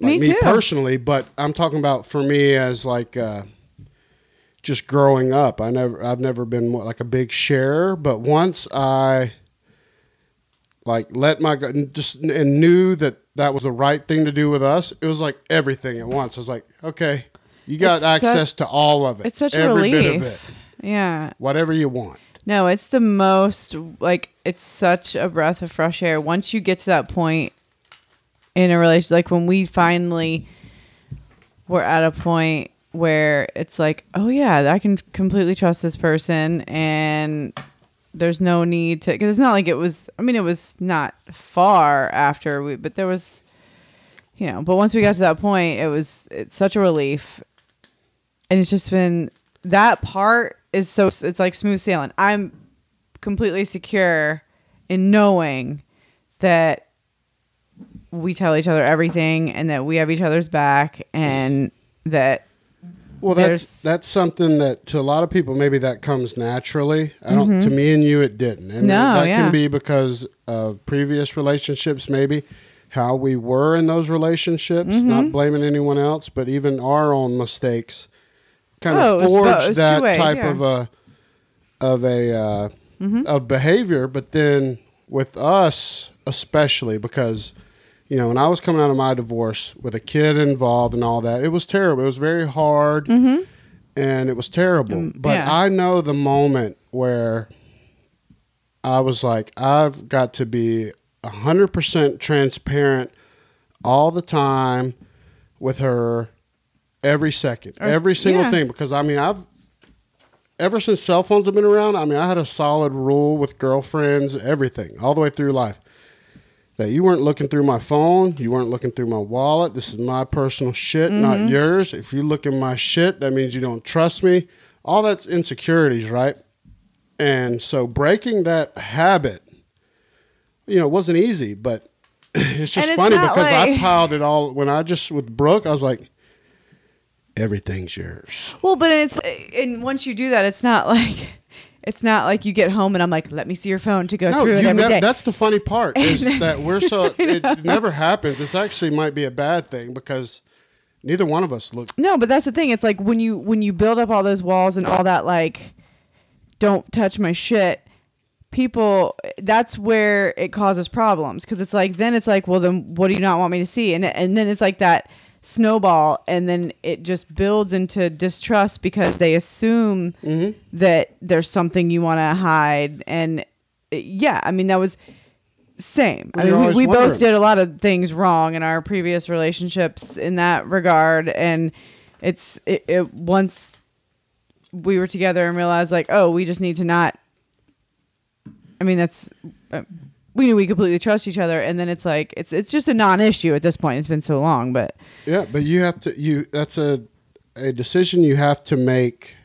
like Me me, too. personally, but I'm talking about for me as like uh, just growing up. I never, I've never been more like a big sharer, but once I like let my just and knew that that was the right thing to do with us. It was like everything at once. I was like, okay, you got It's such- access to all of it. it's such a every bit of relief. it, yeah. whatever you want. No, it's the most like it's such a breath of fresh air. Once you get to that point in a relationship, like when we finally were at a point where it's like, oh yeah, I can completely trust this person, and there's no need to because it's not like it was. I mean, it was not far after we, but there was, you know. But once we got to that point, it was it's such a relief, and it's just been that part is so it's like smooth sailing. I'm completely secure in knowing that we tell each other everything and that we have each other's back and that Well, that's that's something that to a lot of people maybe that comes naturally. I don't. To me and you, it didn't, and Mm-hmm. No, that yeah. can be because of previous relationships, maybe how we were in those relationships. Mm-hmm. Not blaming anyone else, but even our own mistakes kind Oh, of forged that two-way, type yeah. Mm-hmm. of a of a uh, of behavior. But then with us, especially because you know, when I was coming out of my divorce with a kid involved and all that, it was terrible. It was very hard mm-hmm. and it was terrible. Mm, but yeah. I know the moment where I was like, I've got to be 100% transparent all the time with her every second, every single yeah. thing. Because I mean, I've ever since cell phones have been around, I mean, I had a solid rule with girlfriends, everything, all the way through life. That you weren't looking through my phone, you weren't looking through my wallet. This is my personal shit, not mm-hmm. yours. If you look in my shit, that means you don't trust me. All that's insecurities, right? And so breaking that habit, you know, wasn't easy, but it's just it's funny because I piled it all when I just with Brooke, I was like, everything's yours. well but it's and once you do that it's not like it's not like you get home and I'm like let me see your phone to go No, through it every day. that's the funny part is that we're so it never happens. It's actually might be a bad thing because neither one of us look. No, but that's the thing. It's like when you when you build up all those walls and all that like don't touch my shit, people that's where it causes problems cuz it's like then it's like well then what do you not want me to see? And and then it's like that snowball and then it just builds into distrust because they assume Mm-hmm. that there's something you want to hide and yeah, I mean that was same. Well, you're mean, we, we both did a lot of things wrong in our previous relationships in that regard, and it's it, it once we were together and realized like, oh, we just need to not. I mean, that's uh, we knew we completely trust each other, and then it's like it's it's just a non-issue at this point. It's been so long, but Yeah, but you have to. You that's a a decision you have to make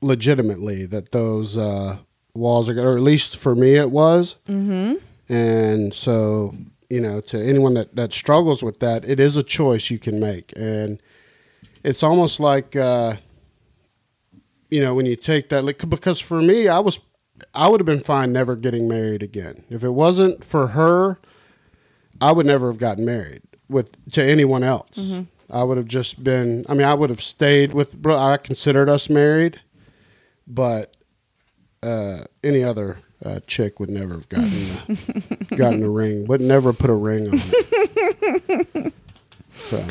legitimately that those uh, walls are, gonna- or at least for me, it was. Mm-hmm. And so you know, to anyone that that struggles with that, it is a choice you can make, and it's almost like uh, you know when you take that like because for me I was I would have been fine never getting married again if it wasn't for her I would never have gotten married with to anyone else Mm-hmm. I would have just been I mean I would have stayed with bro I considered us married but uh, any other uh, chick would never have gotten a, gotten a ring would never put a ring on it so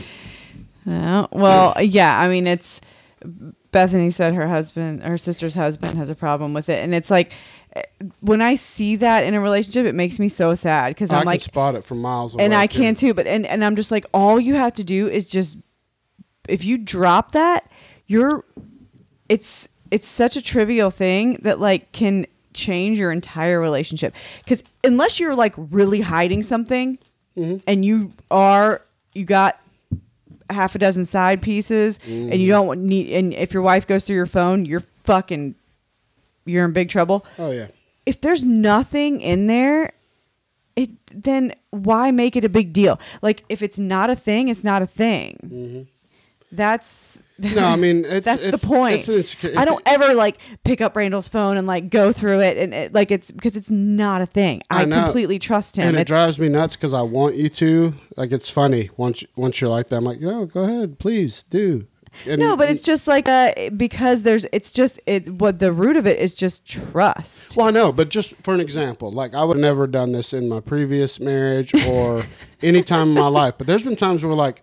Uh, well, yeah. I mean, it's Bethany said her husband, her sister's husband, has a problem with it, and it's like eh, when I see that in a relationship, it makes me so sad because I I'm can like, spot it from miles away and I too. can too. But and and I'm just like, all you have to do is just if you drop that, you're it's it's such a trivial thing that like can change your entire relationship because unless you're like really hiding something Mm-hmm. and you are you got half a dozen side pieces and Mm-hmm. you don't need and if your wife goes through your phone you're fucking you're in big trouble Oh yeah. if there's nothing in there it then why make it a big deal like if it's not a thing it's not a thing that's. No, I mean it's, that's it's, the point It's i don't ever like pick up randall's phone and like go through it and it, like it's because it's not a thing i, I completely trust him and it drives me nuts because I want you to. Like it's funny once once you're like that. I'm like, no, go ahead, please do. And, no but it's just like uh because there's it's just it what the root of it is just trust Well, I know, but just for an example, like I would have never done this in my previous marriage or any time in my life. But there's been times where like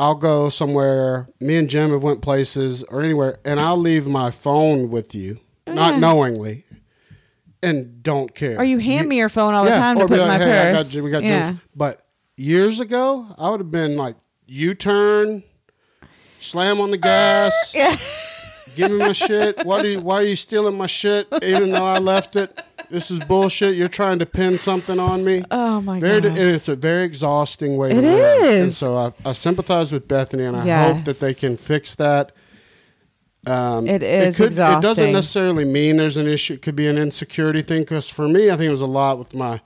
I'll go somewhere, me and Jim have went places or anywhere, and I'll leave my phone with you, oh, not yeah. knowingly, and don't care. or you hand me your phone all the time to put be in my like, hey, purse got, we got yeah. But years ago, I would have been like, U turn, slam on the gas. Yeah. Give me my shit. Why do you, why are you stealing my shit even though I left it? This is bullshit. You're trying to pin something on me. oh my Very, god it's a very exhausting way It to live. is. And so I, I sympathize with Bethany, and I Yes. hope that they can fix that. Um, It is It, doesn't necessarily mean there's an issue. It could be an insecurity thing. Because for me, I think it was a lot with my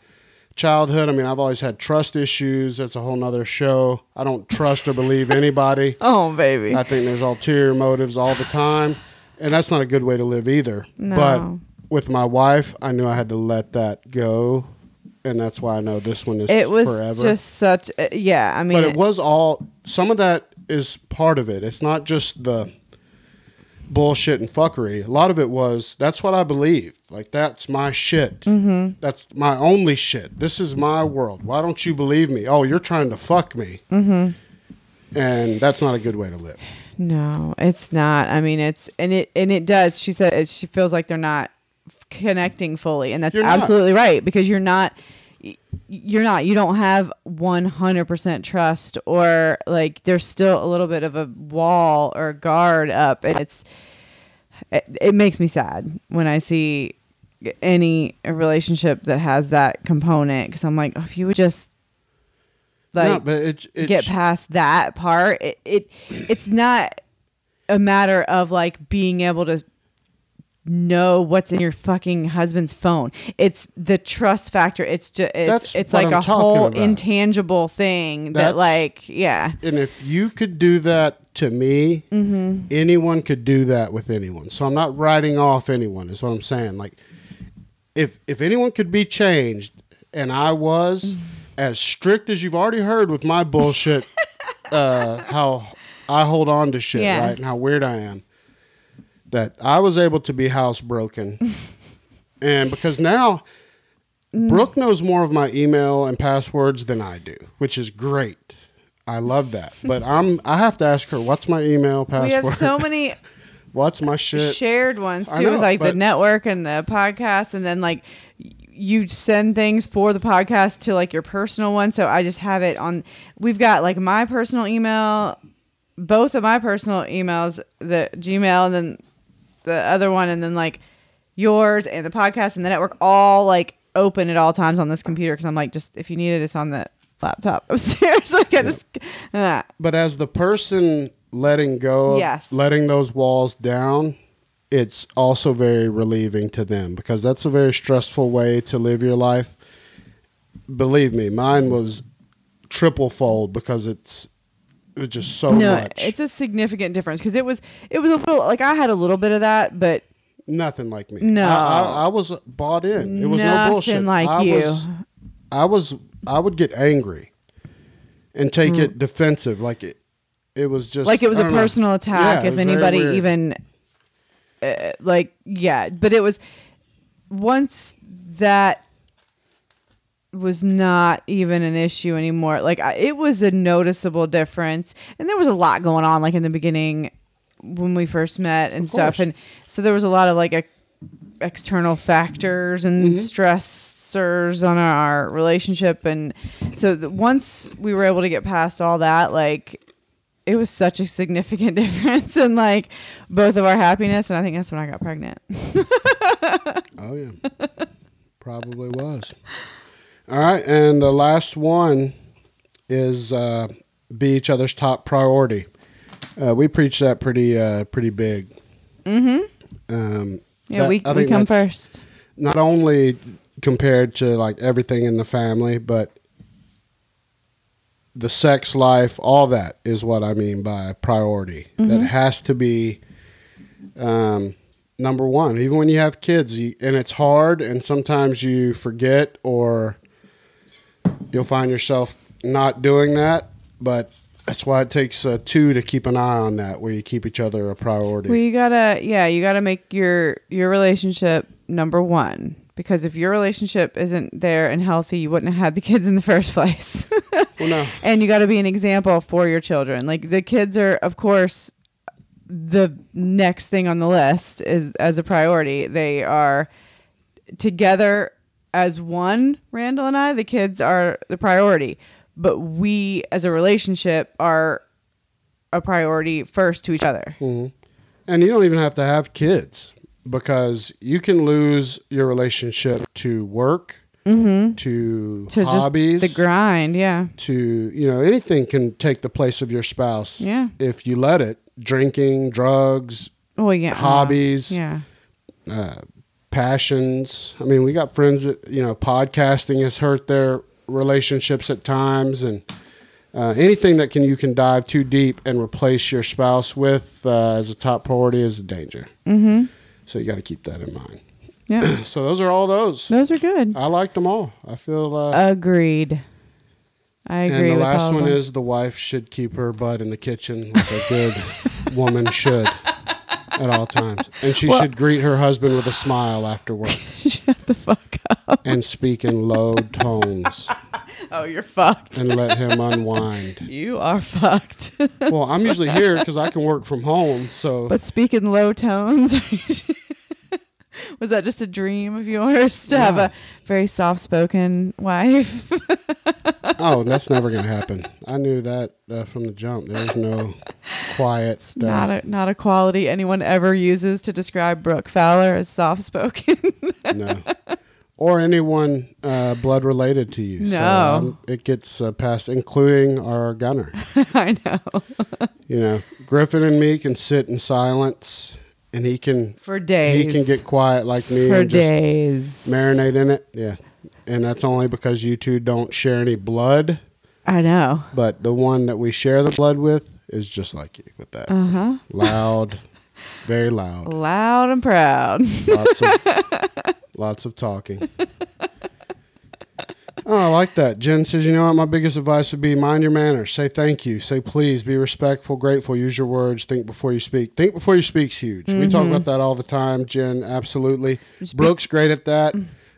childhood. I mean, I've always had trust issues. That's a whole nother show. I don't trust or believe anybody. oh baby I think there's ulterior motives all the time, and that's not a good way to live either. No. But with my wife, I knew I had to let that go, and that's why I know this one is it was forever. just such uh, yeah i mean but it was all some of that is part of it. It's not just the bullshit and fuckery. A lot of it was that's what I believed. Like that's my shit. Mm-hmm. That's my only shit. This is my world. Why don't you believe me? Oh, you're trying to fuck me. Mm-hmm. And that's not a good way to live. No, it's not. I mean, it's and it and it does. She said it, she feels like they're not connecting fully, and that's absolutely right because you're not. You're not. You don't have 100% trust, or like there's still a little bit of a wall or guard up, and it's. It, it makes me sad when I see any relationship that has that component because I'm like, oh, if you would just like no, but it, it get past that part it, it it's not a matter of like being able to know what's in your fucking husband's phone it's the trust factor it's just it's, That's it's like I'm a whole about. intangible thing that like yeah And if you could do that to me, Mm-hmm. anyone could do that with anyone. So I'm not writing off anyone. Is what I'm saying. Like, if if anyone could be changed, and I was Mm-hmm. as strict as you've already heard with my bullshit, uh, how I hold on to shit, Yeah. right, and how weird I am. That I was able to be housebroken, and because now. Mm. Brooke knows more of my email and passwords than I do, which is great. I love that. But I'm I have to ask her what's my email password. we have so many what's my shit? shared ones too know, like the network and the podcast and then like you send things for the podcast to like your personal one so i just have it on we've got like my personal email both of my personal emails the gmail and then the other one and then like yours and the podcast and the network all like open at all times on this computer because i'm like just if you need it it's on the laptop upstairs like i just uh, But as the person letting go, Yes. letting those walls down, it's also very relieving to them because that's a very stressful way to live your life. Believe me, mine was triple fold because it's it was just so no, much. it's a significant difference because it was it was a little like I had a little bit of that, but Nothing like me. No. I, I, I was bought in. It was no Nothing bullshit. like I you. Was, I was. I would get angry and take it defensive, like it. It was just like it was a know. personal attack Yeah, if anybody even uh, like yeah but it was once that was not even an issue anymore. Like I, it was a noticeable difference. And there was a lot going on like in the beginning when we first met and Of stuff. course. and so there was a lot of like ex- external factors and Mm-hmm. stressors on our relationship. And so th- once we were able to get past all that like it was such a significant difference in like both of our happiness. And i think that's when i got pregnant. Oh yeah, probably was. All right, and the last one is uh, be each other's top priority. Uh, we preach that pretty uh, pretty big. Mm-hmm. Um, yeah that- we, we come first Not only compared to like everything in the family, but the sex life, all that is what I mean by priority. That has to be um, number one. Even when you have kids, you, and it's hard, and sometimes you forget, or you'll find yourself not doing that. But that's why it takes uh, two to keep an eye on that, where you keep each other a priority. well you gotta yeah you gotta make your your relationship number one because if your relationship isn't there and healthy you wouldn't have had the kids in the first place well, no, and you got to be an example for your children like the kids are of course the next thing on the list is as a priority they are together as one randall and i the kids are the priority but we as a relationship are a priority first to each other mm-hmm. And you don't even have to have kids because you can lose your relationship to work, mm-hmm. to, to hobbies, just the grind yeah to you know anything can take the place of your spouse. Yeah. if you let it. Drinking, drugs, well yeah uh, Hobbies. yeah uh, passions. I mean, we got friends that you know podcasting has hurt their relationships at times, and uh, anything that can you can dive too deep and replace your spouse with uh, as a top priority is a danger. Mm-hmm. So you got to keep that in mind. yeah So those are all those. those are good I liked them all. I feel. Uh, agreed i agree and the last one is the wife should keep her butt in the kitchen like a good woman should at all times, and she Well- should greet her husband with a smile after work shut the fuck up and speak in low tones oh you're fucked and let him unwind. You are fucked. Well, I'm usually here because I can work from home. So but speak in low tones. Was that just a dream of yours to have a very soft spoken wife? oh, that's never gonna happen. I knew that uh, from the jump. There's no quiet. stuff. not a not a quality anyone ever uses to describe Brooke Fowler as soft spoken. no. Or anyone uh, blood related to you. So, No. um, it gets uh, passed, including our gunner. I know. You know, Griffin and me can sit in silence, and he can For days. he can get quiet like me for and just days. marinate in it. Yeah, and that's only because you two don't share any blood. I know. But the one that we share the blood with is just like you with that. Uh huh. Loud, very loud. Loud and proud. Lots of lots of talking. Oh, I like that. Jen says, you know what? My biggest advice would be mind your manners. Say thank you. Say please. Be respectful, grateful. Use your words. Think before you speak. Think before you speak's huge. We talk about that all the time, Jen. Absolutely. Brooke's great at that.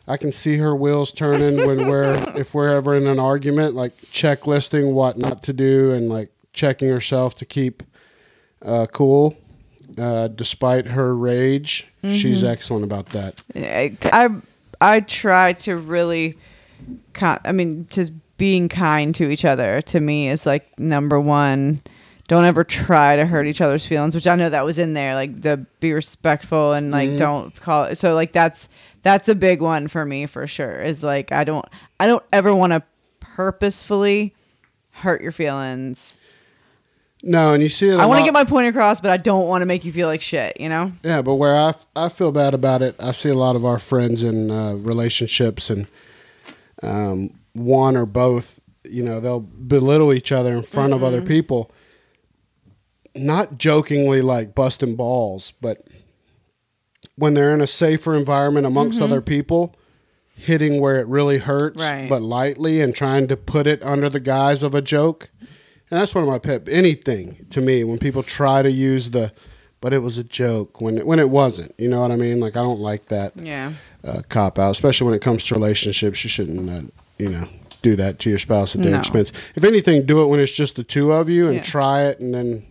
I can see her wheels turning when we're if we're ever in an argument, like checklisting what not to do and like checking herself to keep uh, cool. Uh, despite her rage, she's excellent about that. I I try to really, I mean, just being kind to each other to me is like number one. Don't ever try to hurt each other's feelings, which I know that was in there. Like to be respectful and like don't call it. So like that's that's a big one for me for sure. Is like I don't I don't ever want to purposefully hurt your feelings. No, and you see it. I I want to get my point across, but I don't want to make you feel like shit. You know? yeah, but where I, I feel bad about it, I see a lot of our friends in uh, relationships, and um, one or both, you know, they'll belittle each other in front of other people, not jokingly like busting balls, but when they're in a safer environment amongst other people, hitting where it really hurts, Right. but lightly and trying to put it under the guise of a joke. And that's one of my pet anything to me when people try to use the but it was a joke when it, when it wasn't. You know what I mean? Like I don't like that Yeah. Uh, cop out, especially when it comes to relationships. You shouldn't, uh, you know, do that to your spouse at their No. expense. If anything, do it when it's just the two of you and Yeah. try it, and then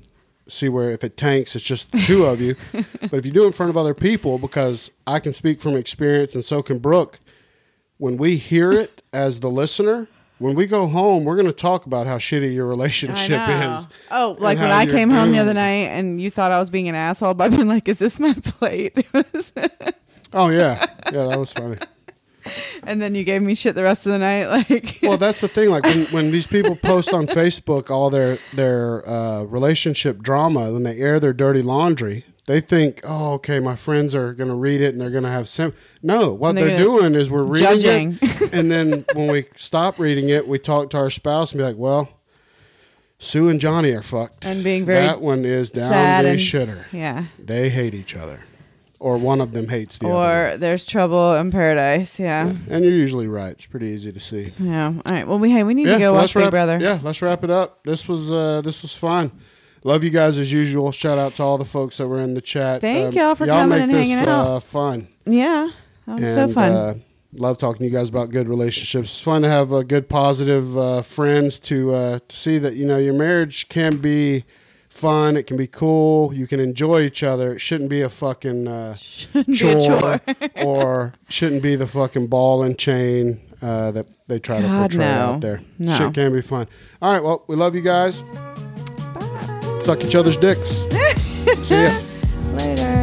see where if it tanks, it's just the two of you. But if you do it in front of other people, because I can speak from experience, and so can Brooke. When we hear it as the listener. When we go home, we're going to talk about how shitty your relationship is. Oh, and like when how I you're came home the other doomed. night and you thought I was being an asshole by being like, "Is this my plate?" It was- Oh yeah, yeah, that was funny. and then you gave me shit the rest of the night. Like, well, that's the thing. Like when, when these people post on Facebook all their their uh, relationship drama, when they air their dirty laundry, they think, "Oh, okay, my friends are going to read it and they're going to have sim." No, what they're they're doing is we're reading Judging. it, and then when we stop reading it, we talk to our spouse and be like, "Well, Sue and Johnny are fucked." and being very that one is down the shitter. yeah. They hate each other, or one of them hates the other. Or there's trouble in paradise. Yeah. And you're usually right. It's pretty easy to see. Yeah. All right. Well, we hey, we need to go watch Big wrap, Brother. Yeah, let's wrap it up. This was uh, this was fun. Love you guys as usual. Shout out to all the folks that were in the chat. Um, Thank y'all for y'all coming make and this, hanging out. Uh, fun. Yeah. That was and, so fun. Uh, love talking to you guys about good relationships. It's fun to have uh, good, positive uh, friends to uh, to see that you know your marriage can be fun. It can be cool. You can enjoy each other. It shouldn't be a fucking uh, Be a chore, chore. or shouldn't be the fucking ball and chain uh, that they try to portray no. out there. No. Shit can be fun. All right, well, we love you guys. Suck each other's dicks. See ya. Later.